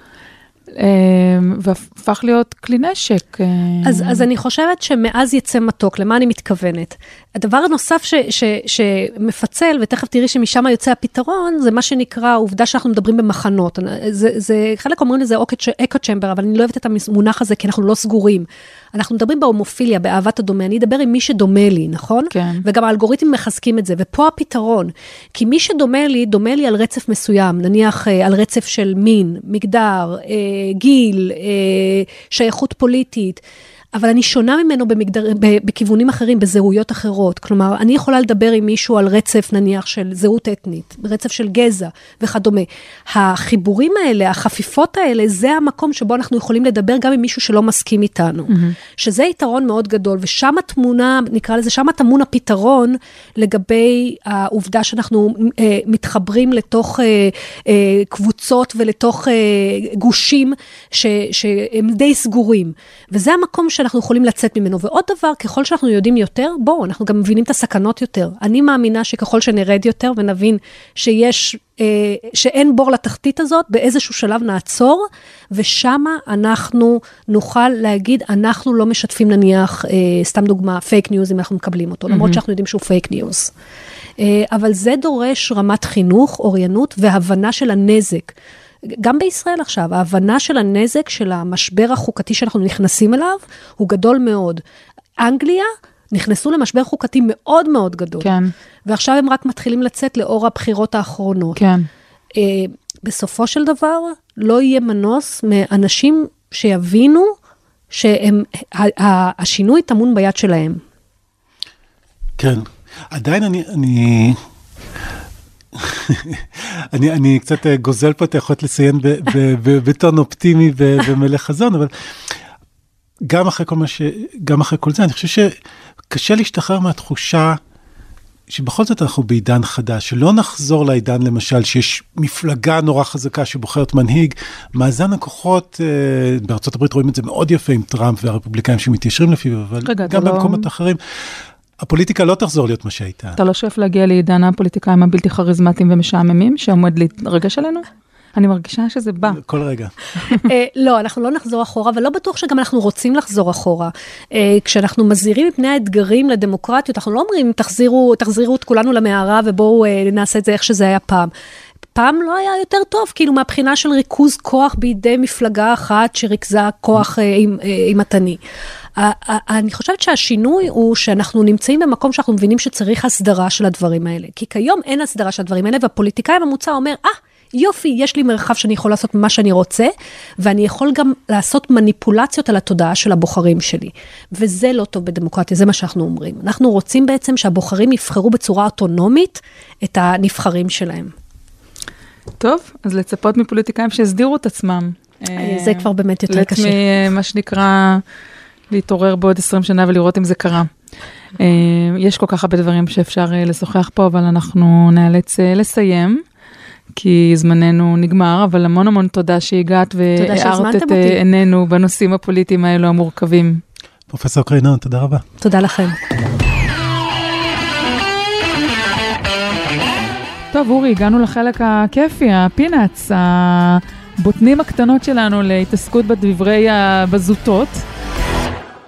אמ, והפך להיות כלי נשק. אז, אז אני חושבת שמאז יצא מתוק, למה אני מתכוונת? הדבר הנוסף ש, ש, שמפצל, ותכף תראי שמשם יוצא הפתרון, זה מה שנקרא העובדה שאנחנו מדברים במחנות. זה, זה, חלק אומרים לזה אקו צ'מבר, אבל אני לא אוהבת את המונח הזה, כי אנחנו לא סגורים. אנחנו מדברים בהומופיליה, באהבת הדומה, אני אדבר עם מי שדומה לי, נכון? כן. וגם האלגוריתמים מחזקים את זה, ופה הפתרון. כי מי שדומה לי, דומה לי על רצף מסוים, נניח אה, על רצף של מין, מגדר, אה, גיל, אה, שייכות פוליטית. אבל אני שונה ממנו במגדר, בכיוונים אחרים, בזהויות אחרות. כלומר, אני יכולה לדבר עם מישהו על רצף, נניח, של זהות אתנית, רצף של גזע וכדומה. החיבורים האלה, החפיפות האלה, זה המקום שבו אנחנו יכולים לדבר גם עם מישהו שלא מסכים איתנו. Mm-hmm. שזה יתרון מאוד גדול, ושם התמונה, נקרא לזה, שם טמון הפתרון לגבי העובדה שאנחנו אה, מתחברים לתוך אה, אה, קבוצות ולתוך אה, גושים ש, שהם די סגורים. וזה המקום ש... שאנחנו יכולים לצאת ממנו. ועוד דבר, ככל שאנחנו יודעים יותר, בואו, אנחנו גם מבינים את הסכנות יותר. אני מאמינה שככל שנרד יותר ונבין שיש, אה, שאין בור לתחתית הזאת, באיזשהו שלב נעצור, ושמה אנחנו נוכל להגיד, אנחנו לא משתפים נניח, אה, סתם דוגמה, פייק ניוז, אם אנחנו מקבלים אותו, mm-hmm. למרות שאנחנו יודעים שהוא פייק ניוז. אה, אבל זה דורש רמת חינוך, אוריינות והבנה של הנזק. גם בישראל עכשיו, ההבנה של הנזק של המשבר החוקתי שאנחנו נכנסים אליו, הוא גדול מאוד. אנגליה, נכנסו למשבר חוקתי מאוד מאוד גדול. כן. ועכשיו הם רק מתחילים לצאת לאור הבחירות האחרונות. כן. אה, בסופו של דבר, לא יהיה מנוס מאנשים שיבינו שהשינוי טמון ביד שלהם. כן. עדיין אני, אני אני, אני קצת אה, גוזל פה את היכולת לציין בטון אופטימי ומלא חזון, אבל גם אחרי כל מה ש... גם אחרי כל זה, אני חושב שקשה להשתחרר מהתחושה שבכל זאת אנחנו בעידן חדש, שלא נחזור לעידן למשל שיש מפלגה נורא חזקה שבוחרת מנהיג, מאזן הכוחות, אה, בארצות הברית רואים את זה מאוד יפה עם טראמפ והרפובליקאים שמתיישרים לפיו, אבל רגע, גם במקומות לא... אחרים. הפוליטיקה לא תחזור להיות מה שהייתה. אתה לא שואף להגיע לעידן הפוליטיקאים הבלתי כריזמטיים ומשעממים שעומד להתרגש עלינו? אני מרגישה שזה בא. כל רגע. אה, לא, אנחנו לא נחזור אחורה, ולא בטוח שגם אנחנו רוצים לחזור אחורה. אה, כשאנחנו מזהירים מפני האתגרים לדמוקרטיות, אנחנו לא אומרים, תחזירו, תחזירו את כולנו למערה ובואו אה, נעשה את זה איך שזה היה פעם. פעם לא היה יותר טוב, כאילו מהבחינה של ריכוז כוח בידי מפלגה אחת שריכזה כוח אימתני. אני חושבת שהשינוי הוא שאנחנו נמצאים במקום שאנחנו מבינים שצריך הסדרה של הדברים האלה. כי כיום אין הסדרה של הדברים האלה, והפוליטיקאי הממוצע אומר, אה, ah, יופי, יש לי מרחב שאני יכול לעשות מה שאני רוצה, ואני יכול גם לעשות מניפולציות על התודעה של הבוחרים שלי. וזה לא טוב בדמוקרטיה, זה מה שאנחנו אומרים. אנחנו רוצים בעצם שהבוחרים יבחרו בצורה אוטונומית את הנבחרים שלהם. טוב, אז לצפות מפוליטיקאים שיסדירו את עצמם. זה כבר באמת יותר קשה. מה שנקרא... להתעורר בעוד 20 שנה ולראות אם זה קרה. אה, יש כל כך הרבה דברים שאפשר אה, לשוחח פה, אבל אנחנו נאלץ אה, לסיים. כי זמננו נגמר, אבל המון המון תודה שהגעת והארת את עינינו בנושאים הפוליטיים האלו המורכבים. פרופסור קרינון, תודה רבה. תודה לכם. טוב, אורי, הגענו לחלק הכיפי, הפינאץ, הבוטנים הקטנות שלנו להתעסקות בדברי הבזוטות.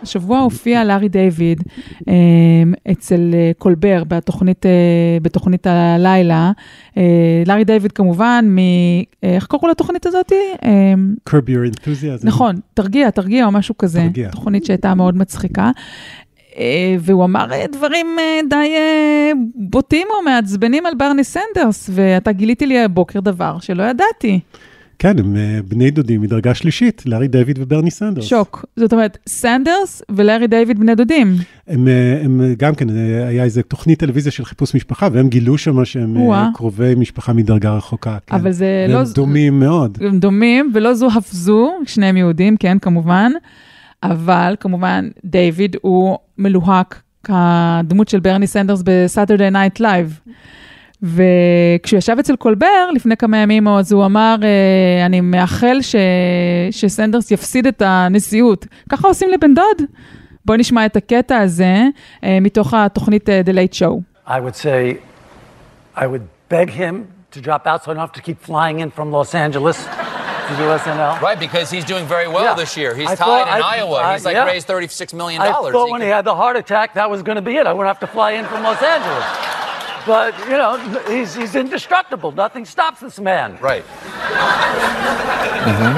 השבוע הופיע לארי דיוויד אה, אצל אה, קולבר בתוכנית, אה, בתוכנית הלילה. לארי דיוויד כמובן, מ... איך קראו לתוכנית הזאת? Curb Your Enthusiasm. נכון, תרגיע, תרגיע או משהו כזה. תרגיע. תוכנית שהייתה מאוד מצחיקה. אה, והוא אמר אה, דברים אה, די בוטים או מעצבנים על ברני סנדרס, ואתה גילית לי הבוקר דבר שלא ידעתי. כן, הם בני דודים מדרגה שלישית, לארי דיוויד וברני סנדרס. שוק. זאת אומרת, סנדרס ולארי דיוויד בני דודים. הם, הם גם כן, היה איזה תוכנית טלוויזיה של חיפוש משפחה, והם גילו שם שהם וואו. קרובי משפחה מדרגה רחוקה. כן. אבל זה והם לא... דומים מאוד. הם דומים, ולא זו אף זו, שניהם יהודים, כן, כמובן. אבל כמובן, דיוויד הוא מלוהק כדמות של ברני סנדרס בסאטרדי נייט לייב. וכשהוא ישב אצל קולבר לפני כמה ימים, אז הוא אמר, אה, אני מאחל ש... שסנדרס יפסיד את הנשיאות. ככה עושים לבן דוד. בואי נשמע את הקטע הזה אה, מתוך התוכנית אה, The Late Show. I would say I would beg him to drop out so I don't have to keep flying in from Los Angeles to do SNL. Right, because he's doing very well Yeah. this year. He's I tied in I- Iowa. I- He's like yeah. raised $36 million. I He thought when can- he had the heart attack, that was going to be it. I wouldn't have to fly in from Los Angeles. But, you know, he's, he's indestructible. Nothing stops this man. Right. Mm-hmm.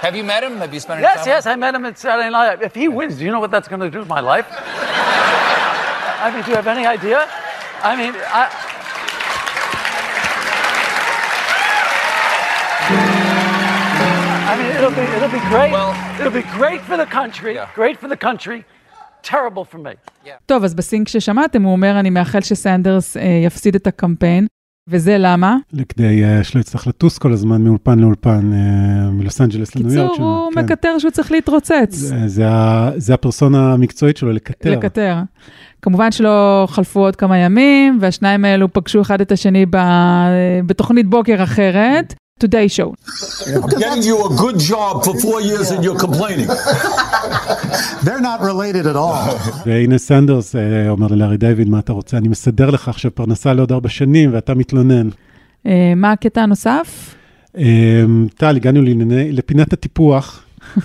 Have you met him? Have you spent Yes, time yes, I met him at Saturday Night. If he wins, do you know what that's going to do to my life? I mean, do you have any idea? I mean. I great. Well- it'll be great for the country. Yeah. Great for the country. Terrible for me. טוב, אז בסינק ששמעתם, הוא אומר, אני מאחל שסנדרס אה, יפסיד את הקמפיין, וזה למה? כדי אה, שלא יצטרך לטוס כל הזמן מאולפן לאולפן, אה, מלוס אנג'לס לניו יורק. קיצור, הוא כן. מקטר שהוא צריך להתרוצץ. זה, זה, זה הפרסונה המקצועית שלו, לקטר. לקטר. כמובן שלא חלפו עוד כמה ימים, והשניים האלו פגשו אחד את השני ב... בתוכנית בוקר אחרת, Today Show. I'm getting you a good job for four years and you're complaining. They're not related at all. והנה סנדרס אה, אומר ללארי דיוויד, מה אתה רוצה? אני מסדר לך עכשיו פרנסה לעוד ארבע שנים, ואתה מתלונן. אה, מה הקטע הנוסף? אה, טל, הגענו לפינת הטיפוח.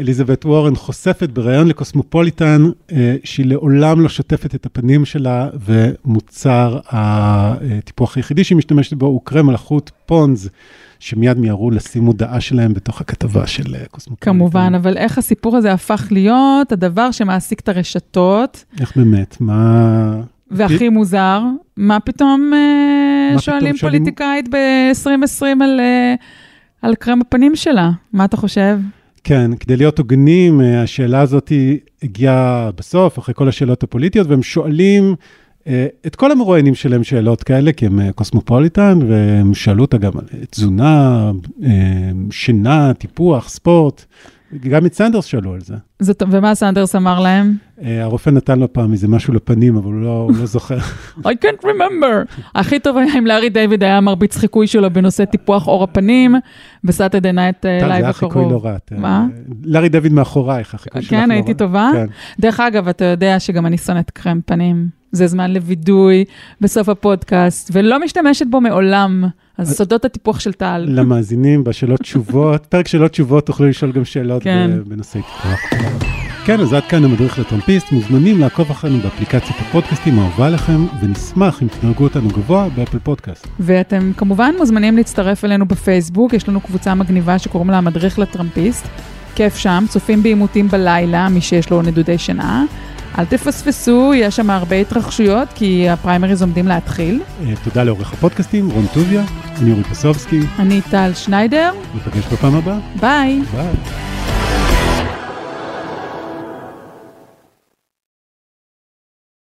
אליזבת וורן חושפת בריאיון לקוסמופוליטן אה, שהיא לעולם לא שוטפת את הפנים שלה, ומוצר הטיפוח היחידי שהיא משתמשת בו הוא קרם מלאכות פונז, שמיד מיהרו לשים מודעה שלהם בתוך הכתבה של אה, קוסמופוליטן. כמובן, אבל איך הסיפור הזה הפך להיות הדבר שמעסיק את הרשתות, איך באמת? מה... והכי מוזר, מה פתאום אה, מה שואלים פתאום שואלים- פוליטיקאית ב-2020 על, על קרם הפנים שלה? מה אתה חושב? כן, כדי להיות הוגנים, אה, השאלה הזאת הגיעה בסוף, אחרי כל השאלות הפוליטיות, והם שואלים אה, את כל המרואיינים שלהם שאלות כאלה, כי הם אה, קוסמופוליטן, והם שאלו אותה גם על אה, תזונה, אה, שינה, טיפוח, ספורט. גם את סנדרס שאלו על זה. זאת, ומה סנדרס אמר להם? אה, הרופא נתן לו פעם איזה משהו לפנים, אבל הוא לא, הוא לא זוכר. I can't remember. הכי טוב היה אם לארי דיוויד היה מרביץ חיקוי שלו בנושא טיפוח עור הפנים, בסאטרדי נייט טל, זה לייב היה הקרוב. חיקוי לא רע. מה? לארי דוד מאחורייך, החיקוי שלך לא רע. כן, הייתי טובה? כן. דרך אגב, אתה יודע שגם אני שונאת קרם פנים. זה זמן לווידוי בסוף הפודקאסט, ולא משתמשת בו מעולם. אז סודות הטיפוח של טל. למאזינים בשאלות תשובות, פרק שאלות תשובות, תוכלו לשאול גם שאלות כן. ב- בנושא טיפוח. כן, אז עד כאן המדריך לטראמפיסט, מוזמנים לעקוב אחרינו באפליקציית הפודקאסטים האהובה לכם, ונשמח אם תדרגו אותנו גבוה באפל פודקאסט. ואתם כמובן מוזמנים להצטרף אלינו בפייסבוק, יש לנו קבוצה מגניבה שקוראים לה המדריך לטראמפיסט. כיף שם, צופים בעימותים בלילה, מי שיש לו נדודי שינה. אל תפספסו, יש שם הרבה התרחשויות, כי הפריימריז עומדים להתחיל. אה, תודה לעורך הפודקאסטים, רון טוביה, אני אורי פסובסקי, אני טל שניידר, ניפגש בפעם הבאה, ביי. ביי.